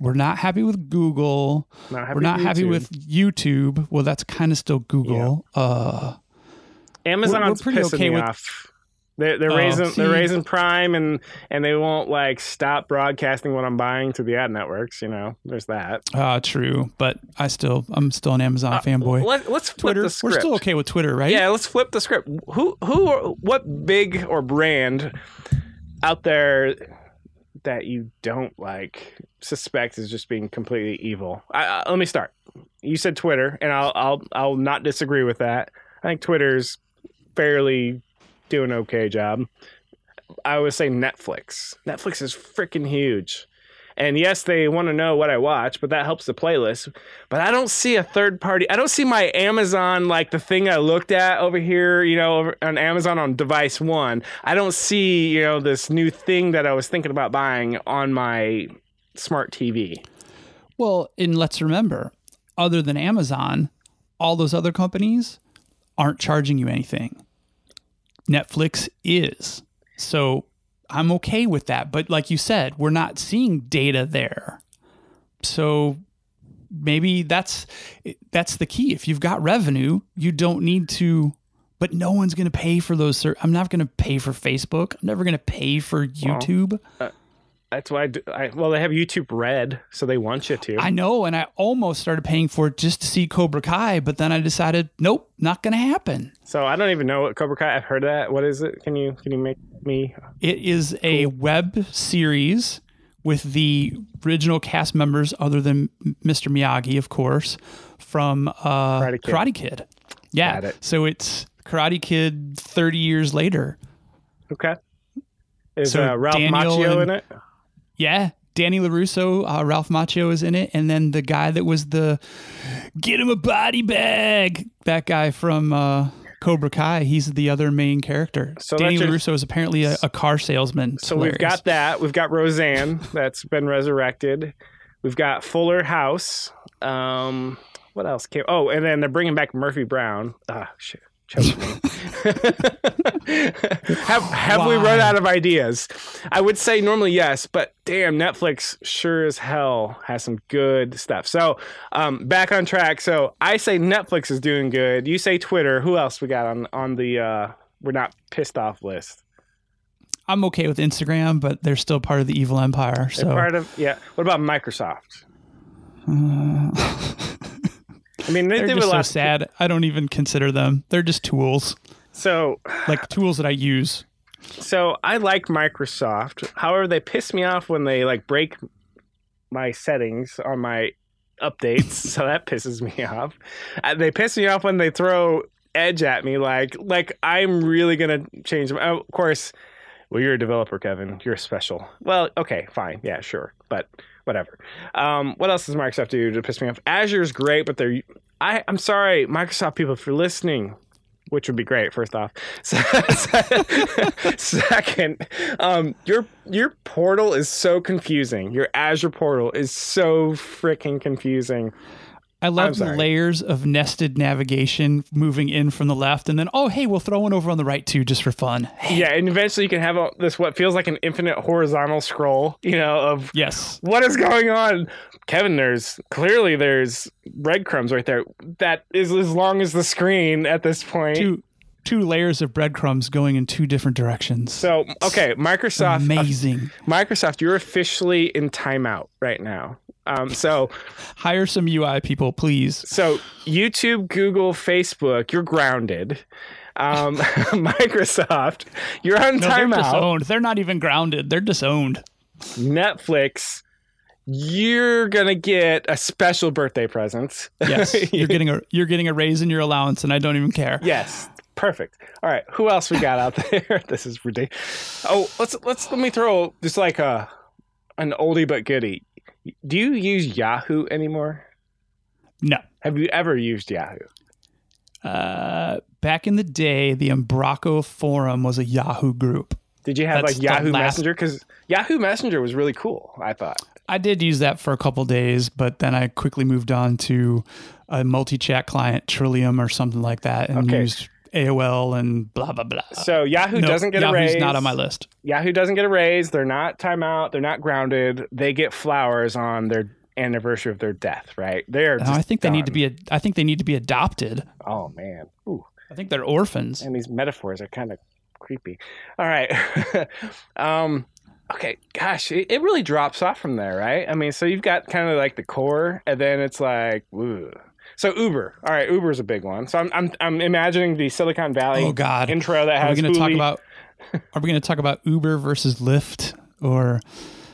We're not happy with Google. not happy we're not with happy YouTube. with YouTube. Well, that's kind of still Google. Uh, Amazon's pretty pissing okay me with- off. They're, they're Oh, raising see. they're raising Prime and and they won't like stop broadcasting what I'm buying to the ad networks. You know, there's that. uh, true, but I still I'm still an Amazon fanboy. Let, us flip Twitter, we're still okay with Twitter, right? Yeah, let's flip the script. Who who what big or brand out there that you don't like suspect is just being completely evil? I, I, let me start. You said Twitter, and I'll I'll I'll not disagree with that. I think Twitter's fairly doing an okay job. I would say Netflix. Netflix is freaking huge. And yes, they want to know what I watch, but that helps the playlist. But I don't see a third party. I don't see my Amazon like the thing I looked at over here, you know, on Amazon on device one. I don't see, you know, this new thing that I was thinking about buying on my smart TV. Well, and let's remember, other than Amazon, all those other companies aren't charging you anything. Netflix is. So I'm okay with that. But like you said, we're not seeing data there. So maybe that's that's the key. If you've got revenue, you don't need to but no one's going to pay for those ser- I'm not going to pay for Facebook. I'm never going to pay for YouTube. Uh, That's why I, do, I well they have YouTube Red, so they want you to. I know, and I almost started paying for it just to see Cobra Kai, but then I decided, nope, not going to happen. so I don't even know what Cobra Kai. I've heard of that. What is it? Can you can you make me? It is a web series with the original cast members, other than Mr. Miyagi, of course, from uh, Karate Kid. Karate Kid. Yeah, it. so it's Karate Kid 30 years later. Okay. Is So uh, Ralph Daniel Macchio in it? Yeah, Danny LaRusso, uh, Ralph Macchio is in it, and then the guy that was the get him a body bag, that guy from uh, Cobra Kai, he's the other main character. So Danny just- LaRusso is apparently a, a car salesman. It's So we've got that. We've got Roseanne that's been resurrected. We've got Fuller House. Um, what else came? Oh, and then they're bringing back Murphy Brown. Ah, shit. Choke me. have have we run out of ideas? I would say normally yes, but damn, Netflix sure as hell has some good stuff. So um, back on track. So I say Netflix is doing good. You say Twitter. Who else we got on on the uh, we're not pissed off list? I'm okay with Instagram, but they're still part of the evil empire. They're So part of yeah. What about Microsoft? I mean, they they're do a just so sad. I don't even consider them. They're just tools, So like tools that I use. So I like Microsoft. However, they piss me off when they like break my settings on my updates. so that pisses me off. Uh, they piss me off when they throw Edge at me. Like like I'm really gonna change them. Of course, well you're a developer, Kevin. You're special. Well, okay, fine, yeah, sure, but whatever. Um, what else does Microsoft do to piss me off? Azure's great, but they're I, I'm sorry, Microsoft people, if you're listening which would be great. First off, second, um, your your portal is so confusing. Your Azure portal is so freaking confusing. I love the layers of nested navigation moving in from the left, and then oh hey, we'll throw one over on the right too, just for fun. Yeah, and eventually you can have a, this what feels like an infinite horizontal scroll. You know of Yes, what is going on. Kevin, there's clearly there's breadcrumbs right there. That is as long as the screen at this point. two two layers of breadcrumbs going in two different directions. So okay, Microsoft uh, Amazing. Microsoft, you're officially in timeout right now. Um, so Hire some UI people, please. so YouTube, Google, Facebook, you're grounded. Um, Microsoft, you're on No, they're timeout. disowned. They're not even grounded. They're disowned. Netflix, you're gonna get a special birthday present. Yes, you're getting a you're getting a raise in your allowance, and I don't even care. yes, perfect. All right, who else we got out there? this is ridiculous. Oh, let's let's let me throw just like a an oldie but goodie. Do you use Yahoo anymore? No. Have you ever used Yahoo? Uh, back in the day, the Umbraco forum was a Yahoo group. Did you have That's like Yahoo last- Messenger? Because Yahoo Messenger was really cool. I thought. I did use that for a couple days, but then I quickly moved on to a multi-chat client, Trillian or something like that, and Okay. used AOL and blah blah blah. So Yahoo No, doesn't get Yahoo's a raise. not on my list. Yahoo doesn't get a raise. They're not timeout. They're not grounded. They get flowers on their anniversary of their death. Right? They are. No, I think they need to be. A, I think they need to be adopted. Oh man. Ooh. I think they're orphans. And these metaphors are kind of creepy. All right. um. Okay. Gosh, it, it really drops off from there, right? I mean, so you've got kind of like the core, and then it's like, ooh. So Uber. All right, Uber is a big one. So I'm I'm I'm imagining the Silicon Valley Oh God, intro that are we has going to talk about? Are we going to talk about Uber versus Lyft or?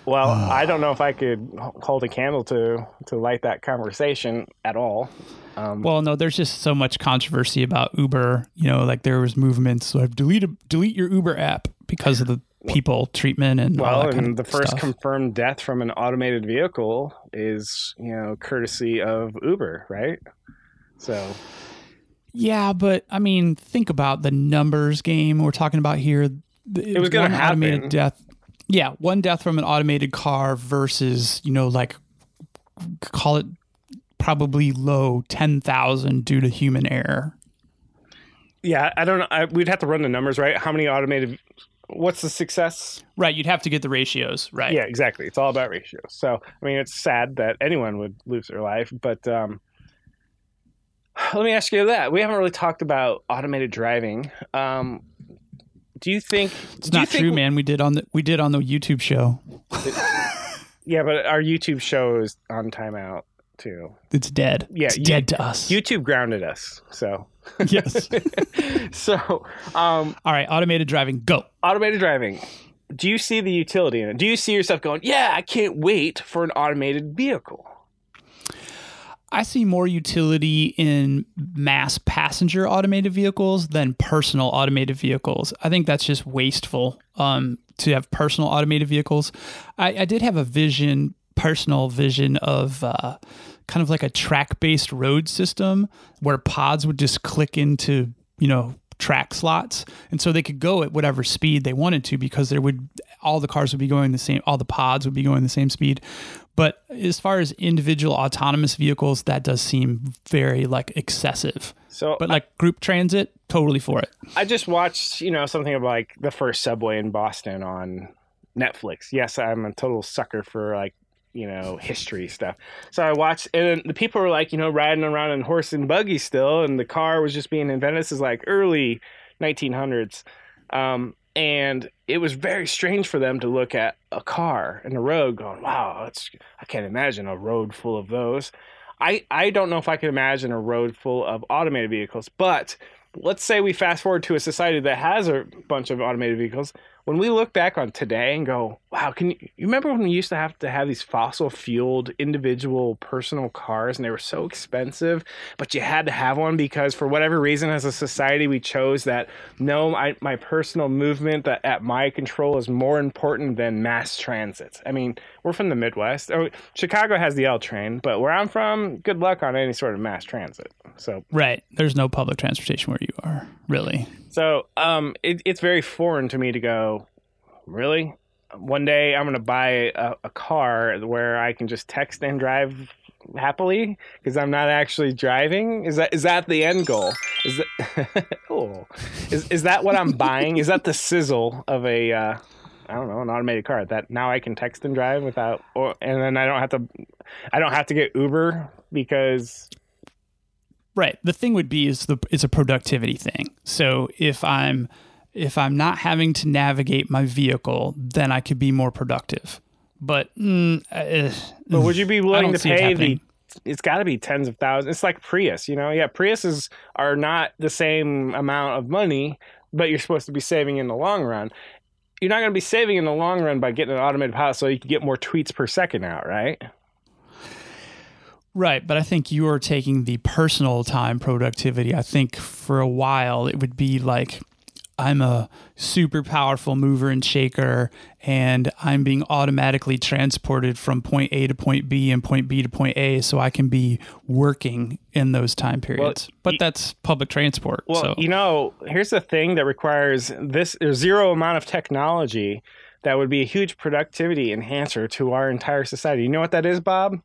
Well, Ah. I don't know if I could hold a candle to to light that conversation at all. Um, Well, no, there's just so much controversy about Uber. You know, like there was movements like delete a, delete your Uber app because of the people treatment and well, and the first stuff. confirmed death from an automated vehicle is, you know, courtesy of Uber, right? So, yeah, but I mean, think about the numbers game we're talking about here. It was gonna happen. automated death. Yeah, one death from an automated car versus you know like call it probably low ten thousand due to human error. yeah, I don't know. I, we'd have to run the numbers, right? How many automated? What's the success? Right, you'd have to get the ratios right. Yeah, exactly. It's all about ratios. So, I mean, it's sad that anyone would lose their life, but um, let me ask you that. We haven't really talked about automated driving. Um, do you think It's not think, true, man. We did on the we did on the YouTube show. Yeah, but our YouTube show is on timeout too. It's dead. Yeah, it's you- dead to us. YouTube grounded us. So, yes. so um, All right, automated driving, go. automated driving. Do you see the utility in it? Do you see yourself going, "Yeah, I can't wait for an automated vehicle"? I see more utility in mass passenger automated vehicles than personal automated vehicles. I think that's just wasteful um, to have personal automated vehicles. I, I did have a vision, personal vision of uh, kind of like a track based road system where pods would just click into, you know, track slots. And so they could go at whatever speed they wanted to because there would all the cars would be going the same, all the pods would be going the same speed. But as far as individual autonomous vehicles, that does seem very like excessive. So, But like group transit, totally for it. I just watched, you know, something of like the first subway in Boston on Netflix. Yes, I'm a total sucker for like, you know, history stuff. So I watched, and the people were like, you know, riding around in horse and buggy still, and the car was just being invented. This is like early 1900s. Um, and it was very strange for them to look at a car in the road going, wow, it's, I can't imagine a road full of those. I, I don't know if I can imagine a road full of automated vehicles, but let's say we fast forward to a society that has a bunch of automated vehicles. When we look back on today and go, wow, can you, you remember when we used to have to have these fossil fueled individual personal cars and they were so expensive, but you had to have one because for whatever reason as a society we chose that no, my, my personal movement that at my control is more important than mass transit. I mean, we're from the Midwest. Oh, Chicago has the L train, but where I'm from, good luck on any sort of mass transit. So Right. There's no public transportation where you are, really. So um, it, it's very foreign to me to go, really? One day I'm going to buy a, a car where I can just text and drive happily because I'm not actually driving. Is that is that the end goal? Is that oh, is is that what I'm buying? Is that the sizzle of a uh, I don't know an automated car that now I can text and drive without or and then I don't have to I don't have to get Uber because Right. The thing would be is the it's a productivity thing. So if I'm if I'm not having to navigate my vehicle, then I could be more productive. But mm, uh, But would you be willing to see it pay the? It's got to be tens of thousands. It's like Prius, you know. Yeah, Priuses are not the same amount of money, but you're supposed to be saving in the long run. You're not going to be saving in the long run by getting an automated pilot, so you can get more tweets per second out, right? Right, but I think you are taking the personal time productivity. I think for a while it would be like I'm a super powerful mover and shaker, and I'm being automatically transported from point A to point B and point B to point A, so I can be working in those time periods. but y- that's public transport. Well, so you know, here's the thing that requires this zero amount of technology that would be a huge productivity enhancer to our entire society. You know what that is, Bob?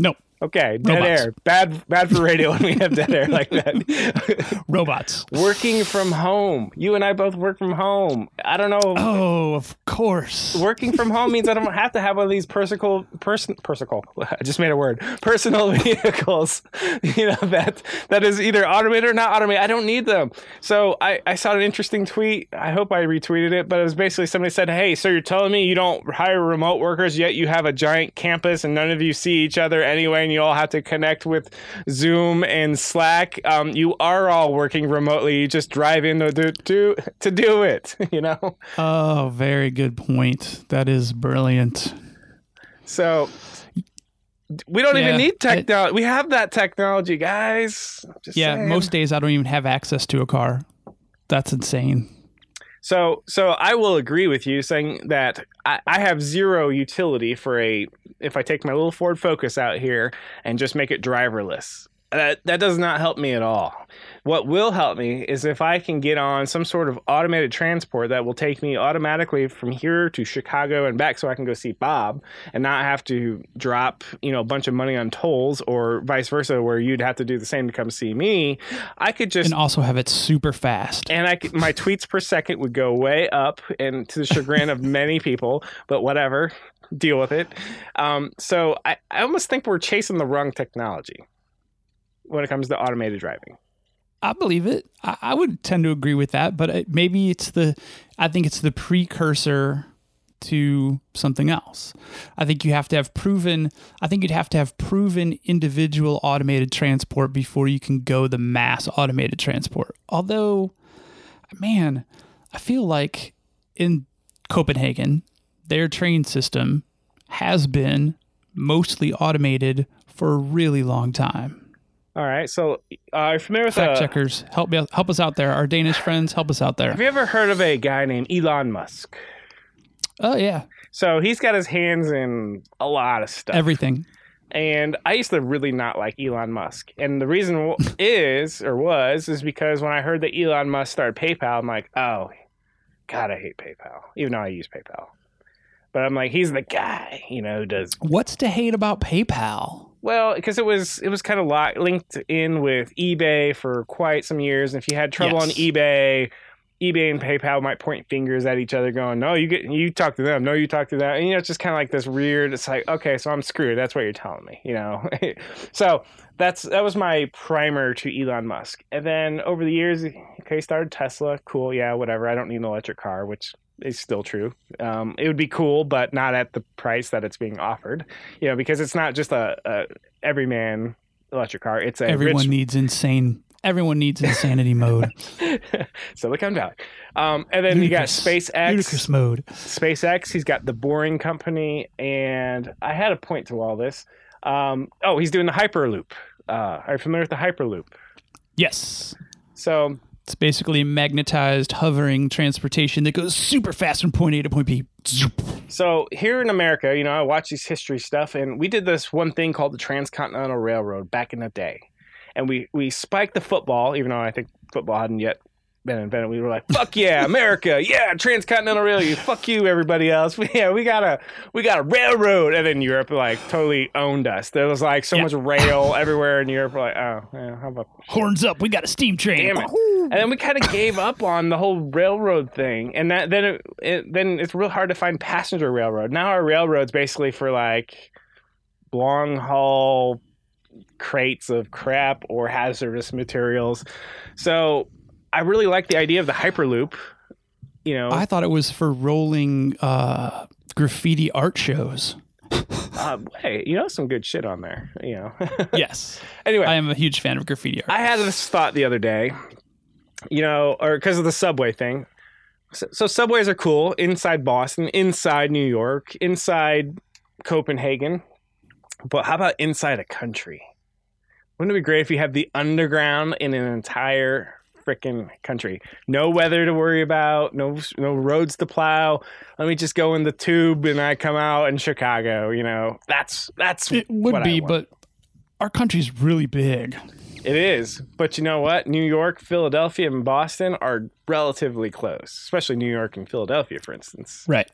No Okay, dead Robots. air. Bad bad for radio when we have dead air like that. robots. working from home. You and I both work from home. I don't know. Oh, of course. Working from home means I don't have to have one of these personal person personal. I just made a word. Personal vehicles. You know that that is either automated or not automated. I don't need them. So I I saw an interesting tweet. I hope I retweeted it, but it was basically somebody said, "Hey, so you're telling me you don't hire remote workers yet you have a giant campus and none of you see each other anyway, and you all have to connect with Zoom and Slack. Um, you are all working remotely. You just drive in to do, to, to do it. You know." Oh, very good point. That is brilliant. So we don't Yeah, even need technology. We have that technology, guys. Just Yeah, saying. most days I don't even have access to a car. That's insane. So, so I will agree with you saying that I, I have zero utility for a. If I take my little Ford Focus out here and just make it driverless, that that does not help me at all. What will help me is if I can get on some sort of automated transport that will take me automatically from here to Chicago and back, so I can go see Bob and not have to drop you know a bunch of money on tolls or vice versa, where you'd have to do the same to come see me. I could just And also have it super fast. and I c- my tweets per second would go way up, and to the chagrin of many people, but whatever, deal with it. Um, so I, I almost think we're chasing the wrong technology when it comes to automated driving. I believe it. I, I would tend to agree with that, but it, maybe it's the, I think it's the precursor to something else. I think you have to have proven, I think you'd have to have proven individual automated transport before you can go the mass automated transport. Although, man, I feel like in Copenhagen, their train system has been mostly automated for a really long time. All right, so uh, are you familiar with Fact uh, checkers, help me help us out there. Our Danish friends, help us out there. Have you ever heard of a guy named Elon Musk? Oh yeah, So he's got his hands in a lot of stuff. everything. And I used to really not like Elon Musk. And the reason is, or was, is because when I heard that Elon Musk started PayPal, I'm like, oh, God, I hate PayPal, even though I use PayPal. But I'm like, he's the guy, you know, who does What's to hate about PayPal? Well because it was it was kind of linked in with eBay for quite some years. And if you had trouble on eBay, eBay and PayPal might point fingers at each other, going, "No, you get you talk to them. No, you talk to them." And you know, it's just kind of like this weird. It's like, okay, so I'm screwed. That's what you're telling me, you know. so that's that was my primer to Elon Musk. And then over the years, okay, he started Tesla. Cool, yeah, whatever. I don't need an electric car, which is still true. Um, it would be cool, but not at the price that it's being offered. You know, because it's not just a, a everyman electric car. It's a Everyone rich needs insane. Everyone needs insanity mode. Silicon Valley. Um, and then you got SpaceX. Ludicrous mode. SpaceX. He's got the Boring Company, and I had a point to all this. Um, oh, he's doing the Hyperloop. Uh, are you familiar with the Hyperloop? Yes. So It's basically magnetized hovering transportation that goes super fast from point A to point B. So here in America, you know, I watch these history stuff, and we did this one thing called the Transcontinental Railroad back in the day, and we we spiked the football, even though I think football hadn't yet been invented. We were like, "Fuck yeah, America! Yeah, Transcontinental Railroad! Fuck you, everybody else! Yeah, we got a we got a railroad!" And then Europe like totally owned us. There was like so Yeah. much rail everywhere in Europe. We're like, oh, yeah, how about Horns up. We got a steam train. Damn it. and then we kind of gave up on the whole railroad thing, and that then it, it then it's real hard to find passenger railroad. Now our railroad's basically for like long haul crates of crap or hazardous materials. So I really like the idea of the hyperloop. You know, I thought it was for rolling uh, graffiti art shows. uh, hey, you know some good shit on there. You know. Yes. anyway, I am a huge fan of graffiti art. I had this thought the other day, you know, or because of the subway thing. So, so subways are cool inside Boston, inside New York, inside Copenhagen. But how about inside a country? Wouldn't it be great if you have the underground in an entire freaking country? No weather to worry about, no no roads to plow. Let me just go in the tube and I come out in Chicago. You know, that's that's it would be, but our country's really big. It is, but you know what? New York, Philadelphia, and Boston are relatively close, especially New York and Philadelphia, for instance. Right.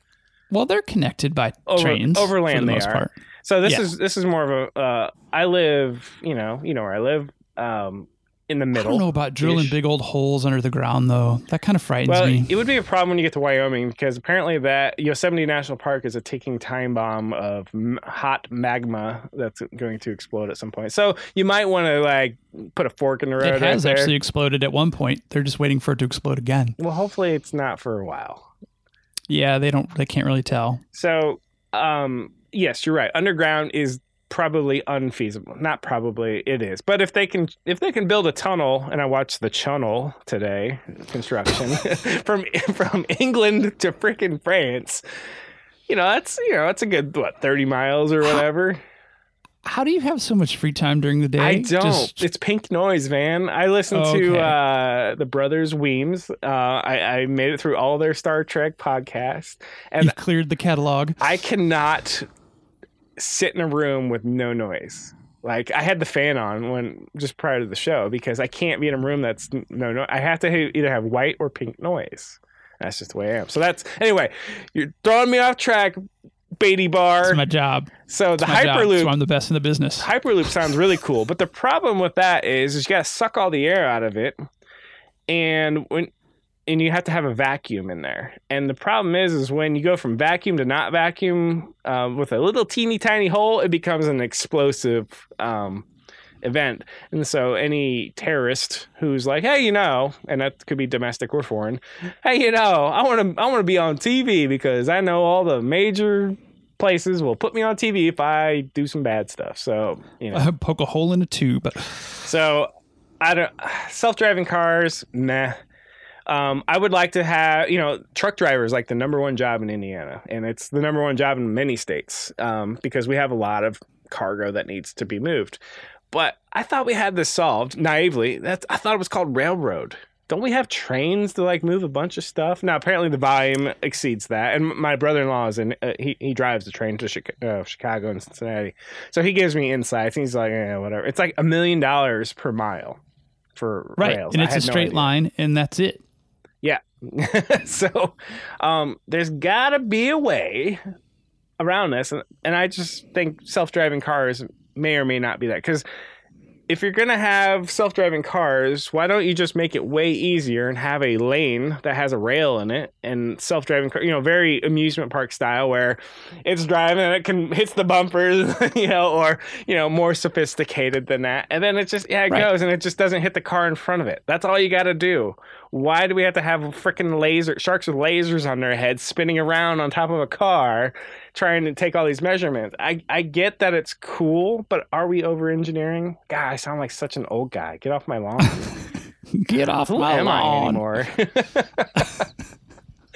Well, they're connected by Over- trains overland for the they most are. part. So this Yeah. is this is more of a. Uh, I live, you know, you know where I live, um, in the middle. I don't know about drilling big old holes under the ground, though. That kind of frightens Well, me. it would be a problem when you get to Wyoming because apparently that Yosemite National Park is a ticking time bomb of m- hot magma that's going to explode at some point. So you might want to like put a fork in the road. It has right actually exploded at one point. They're just waiting for it to explode again. Well, hopefully it's not for a while. Yeah, they don't. They can't really tell. So, um, yes, you're right. Underground is probably unfeasible. Not probably, it is. But if they can, if they can build a tunnel, and I watched the tunnel today, construction from from England to freaking France. You know, that's you know, that's a good what thirty miles or whatever. How do you have so much free time during the day? I don't. Just- it's pink noise, man. I listen to Okay. uh, the Brothers Weems. Uh, I, I made it through all their Star Trek podcasts, and you've cleared the catalog. I cannot sit in a room with no noise. Like I had the fan on when just prior to the show because I can't be in a room that's no no. I have to either have white or pink noise. That's just the way I am. So that's anyway. You're throwing me off track, Beatty Bar. It's my job. so the It's job. Hyperloop I'm the best in the business. Hyperloop sounds really cool, but the problem with that is, is you got to suck all the air out of it, and when and you have to have a vacuum in there. And the problem is, is when you go from vacuum to not vacuum um, with a little teeny tiny hole, it becomes an explosive um, event. And so any terrorist who's like, hey, you know, and that could be domestic or foreign, hey, you know, I want to I want to be on TV because I know all the major places will put me on TV if I do some bad stuff. So, you know. Poke a hole in a tube. So, I don't self-driving cars, nah. Um, I would like to have, you know, truck driver is like the number one job in Indiana, and it's the number one job in many states um, because we have a lot of cargo that needs to be moved. But I thought we had this solved naively. That's I thought it was called railroad. Don't we have trains to like move a bunch of stuff? Now apparently the volume exceeds that, and my brother-in-law is in. Uh, he he drives the train to Chicago, uh, Chicago and Cincinnati, so he gives me insights. And he's like, yeah, whatever. It's like a million dollars per mile for Right. rails. And it's a no straight idea. line, and that's it. Yeah. so um, there's got to be a way around this. And, and I just think self driving cars may or may not be that. Because if you're going to have self driving cars, why don't you just make it way easier and have a lane that has a rail in it and self driving car, you know, very amusement park style where it's driving and it can hits the bumpers, you know, or, you know, more sophisticated than that. And then it just, yeah, it Right. goes and it just doesn't hit the car in front of it. That's all you got to do. Why do we have to have freaking laser sharks with lasers on their heads spinning around on top of a car trying to take all these measurements? I, I get that it's cool, but are we over engineering? God, I sound like such an old guy. Get off my lawn. Get off Who my am I lawn. anymore?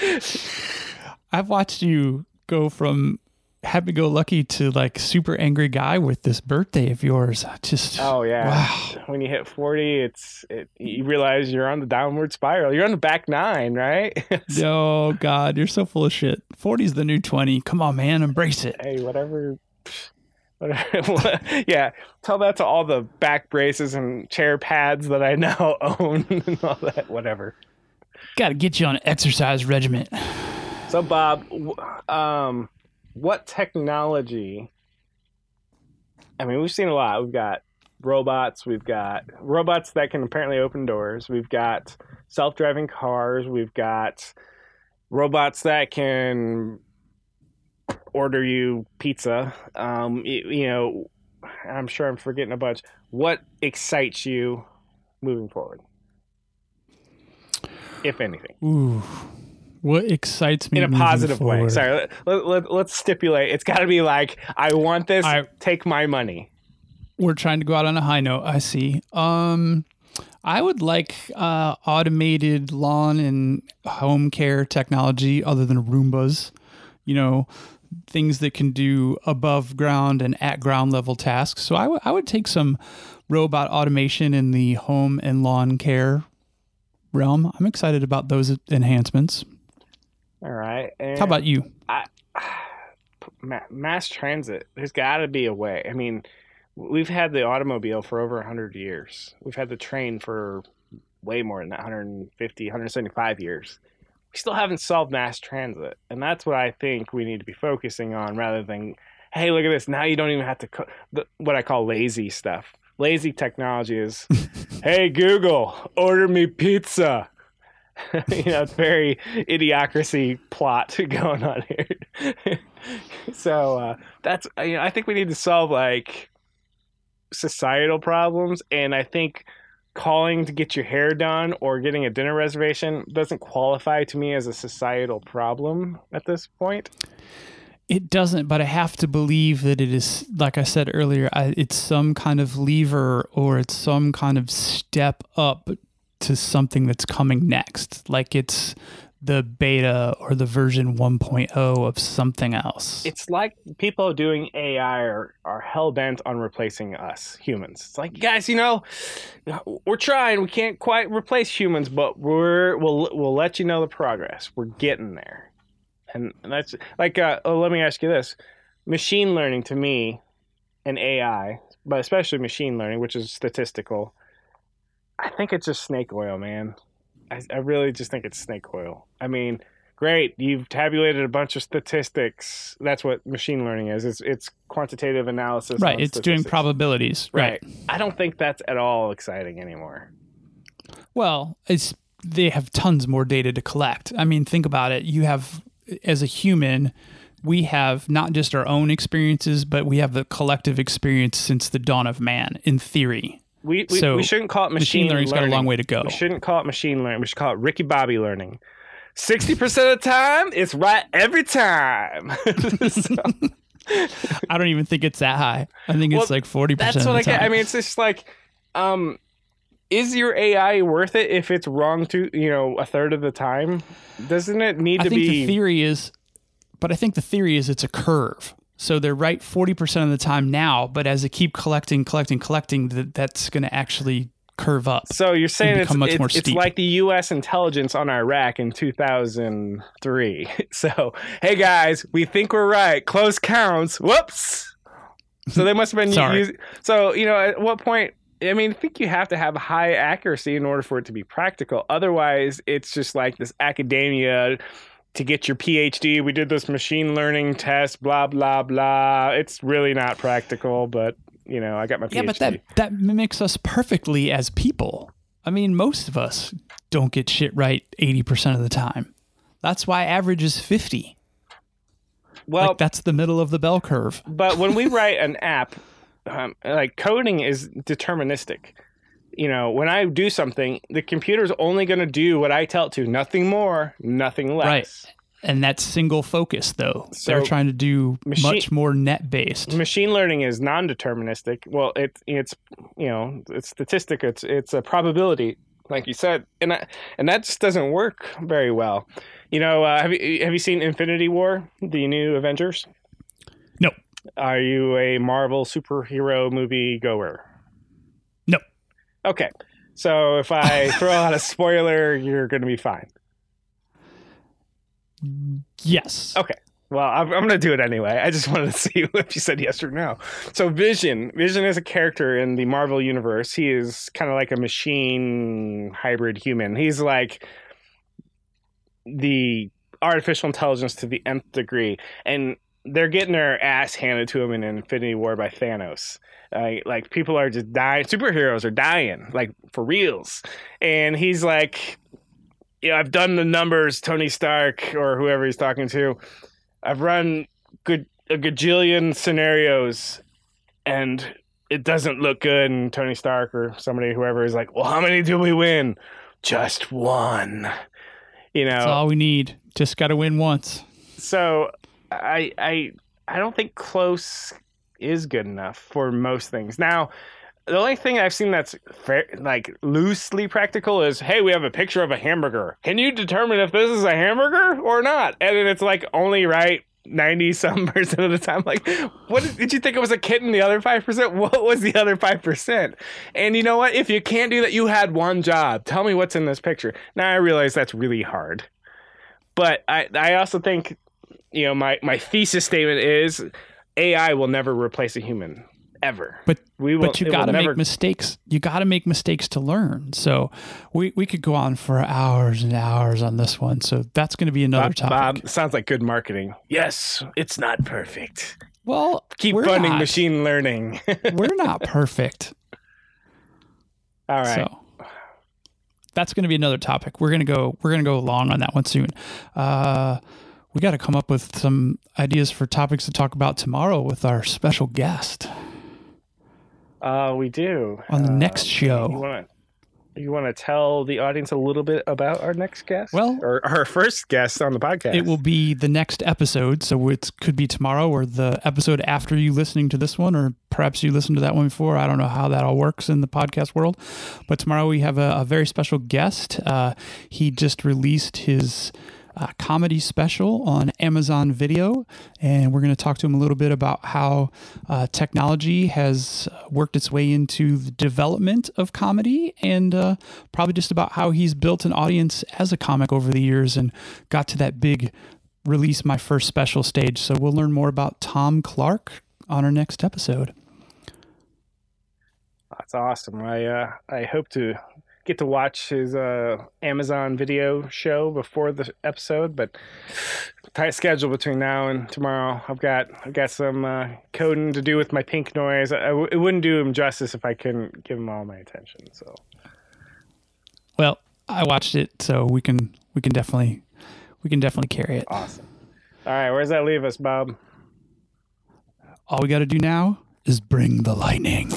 I've watched you go from happy go lucky to like super angry guy with this birthday of yours. Just oh yeah. Wow. When you hit forty, it's it, you realize you're on the downward spiral. You're on the back nine, right? oh god, you're so full of shit. 40's the new 20. Come on, man, embrace it. hey, whatever. Whatever. yeah, tell that to all the back braces and chair pads that I now own and all that. Whatever. Got to get you on an exercise regimen. So, Bob, um, what technology? I mean, we've seen a lot. We've got robots. We've got robots that can apparently open doors. We've got self-driving cars. We've got robots that can order you pizza. Um, y- you, know, I'm sure I'm forgetting a bunch. What excites you moving forward, if anything? Ooh. What excites me in a positive way. Sorry, let, let, let, us stipulate. It's got to be like, I want this. I- take my money. We're trying to go out on a high note. I see. Um, I would like uh, automated lawn and home care technology other than Roombas. You know, things that can do above ground and at ground level tasks. So I would I would take some robot automation in the home and lawn care realm. I'm excited about those enhancements. All right. And How about you? ma- mass transit? There's got to be a way. I mean, we've had the automobile for over 100 years. We've had the train for way more than that 150, 175 years. We still haven't solved mass transit. And that's what I think we need to be focusing on rather than, hey, look at this. Now you don't even have to, co- the, what I call lazy stuff. Lazy technology is, hey, Google, order me pizza. you know, it's very idiocracy plot going on here. so uh, that's you know, I think we need to solve like societal problems, and I think calling to get your hair done or getting a dinner reservation doesn't qualify to me as a societal problem at this point. It doesn't, but I have to believe that it is, like I said earlier, I, it's some kind of lever or it's some kind of step up to something that's coming next. Like it's the beta or the version 1.0 of something else. It's like people doing AI are, are hell bent on replacing us humans. It's like, guys, you know, we're trying. We can't quite replace humans, but we're we'll we'll let you know the progress. We're getting there, and, and that's like. Uh, oh, let me ask you this: machine learning to me, and AI, but especially machine learning, which is statistical. I think it's just snake oil, man. I, I really just think it's snake oil. I mean, great, you've tabulated a bunch of statistics. That's what machine learning is. It's it's quantitative analysis. right. It's doing probabilities. Right. I don't think that's at all exciting anymore. Well, it's they have tons more data to collect. I mean, think about it. You have as a human, we have not just our own experiences, but we have the collective experience since the dawn of man in theory. We we, So, we shouldn't call it machine, Machine learning's got a long way to go. We shouldn't call it machine learning. We should call it Ricky Bobby learning. Sixty percent of the time, it's right every time. I don't even think it's that high. I think Well, it's like 40% that's of what the I get. I mean, it's just like, um, is your AI worth it if it's wrong to you know a third of the time? Doesn't it need I to think be? the theory is, but I think the theory is it's a curve. So they're right 40% of the time now, but as they keep collecting, collecting, collecting, that that's going to actually curve up. So you're saying it's, it's, more it's like the U.S. intelligence on Iraq in 2003. So, hey guys, we think we're right. Close counts. Whoops. So they must have been Sorry. using. So you know, at what point I mean, I think you have to have high accuracy in order for it to be practical. Otherwise, it's just like this academia to get your PhD. We did this machine learning test, blah blah blah. It's really not practical, but you know, I got my PhD. Yeah, but that that mimics us perfectly as people. I mean, most of us don't get shit right 80% of the time. That's why average is 50. well, like that's the middle of the bell curve. but when we write an app, um, like coding is deterministic. You know, when I do something, the computer's only going to do what I tell it to, nothing more, nothing less. Right. And that's single focus though. So, They're trying to do machine- much more net based. Machine learning is non-deterministic. Well, it's it's you know it's statistic. It's it's a probability, like you said, and I, and that just doesn't work very well. You know, uh, have you have you seen Infinity War, the new Avengers? No. Are you a Marvel superhero movie goer? Okay. So if I throw out a spoiler, you're going to be fine. Yes. Okay. Well, I'm, I'm going to do it anyway. I just wanted to see if you said yes or no. So, Vision. Vision is a character in the Marvel universe. He is kind of like a machine hybrid human. He's like the artificial intelligence to the nth degree. And they're getting their ass handed to him in Infinity War by Thanos. Uh, like, people are just dying. Superheroes are dying, like, for reals. And he's like, yeah, I've done the numbers, Tony Stark or whoever he's talking to. I've run good a gajillion scenarios, and it doesn't look good. And Tony Stark or somebody, whoever, is like, "Well, how many do we win? Just one." You know, That's all we need. Just got to win once. so I I I don't think close is good enough for most things. Now, the only thing I've seen that's fair, like loosely practical is, hey, we have a picture of a hamburger. Can you determine if this is a hamburger or not? And then it's like only right. 90 some percent of the time like what did, you think it was a kitten the other 5% what was the other 5% and you know what if you can't do that you had one job tell me what's in this picture now i realize that's really hard but i i also think you know my my thesis statement is ai will never replace a human ever But we will but you got to never make mistakes. You got to make mistakes to learn. So we, we could go on for hours and hours on this one. So that's going to be another Bob, topic. Bob, sounds like good marketing. Yes, it's not perfect. well, Keep we're funding not. machine learning. we're not perfect. All right. So that's going to be another topic. We're going to go. We're going to go long on that one soon. Uh, we got to come up with some ideas for topics to talk about tomorrow with our special guest Uh, we do. on the Uh, next show. you want to tell the audience a little bit about our next guest? Well- or our first guest on the podcast. It will be the next episode, so it could be tomorrow or the episode after you listening to this one, or perhaps you listened to that one before. I don't know how that all works in the podcast world, but tomorrow we have a, a very special guest. Uh, he just released his uh, comedy special on Amazon Video, and we're going to talk to him a little bit about how uh, technology has worked its way into the development of comedy, and uh, probably just about how he's built an audience as a comic over the years and got to that big release my first special stage. So we'll learn more about Tom Clark on our next episode. That's awesome. I uh, I hope to get to watch his uh, Amazon video show before the episode, but tight schedule between now and tomorrow. I've got I've got some uh, coding to do with my pink noise. I, I w- it wouldn't do him justice if I couldn't give him all my attention. So Well, I watched it, so we can we can definitely we can definitely carry it. awesome. All right, where does that leave us, Bob? All we got to do now is bring the lightning.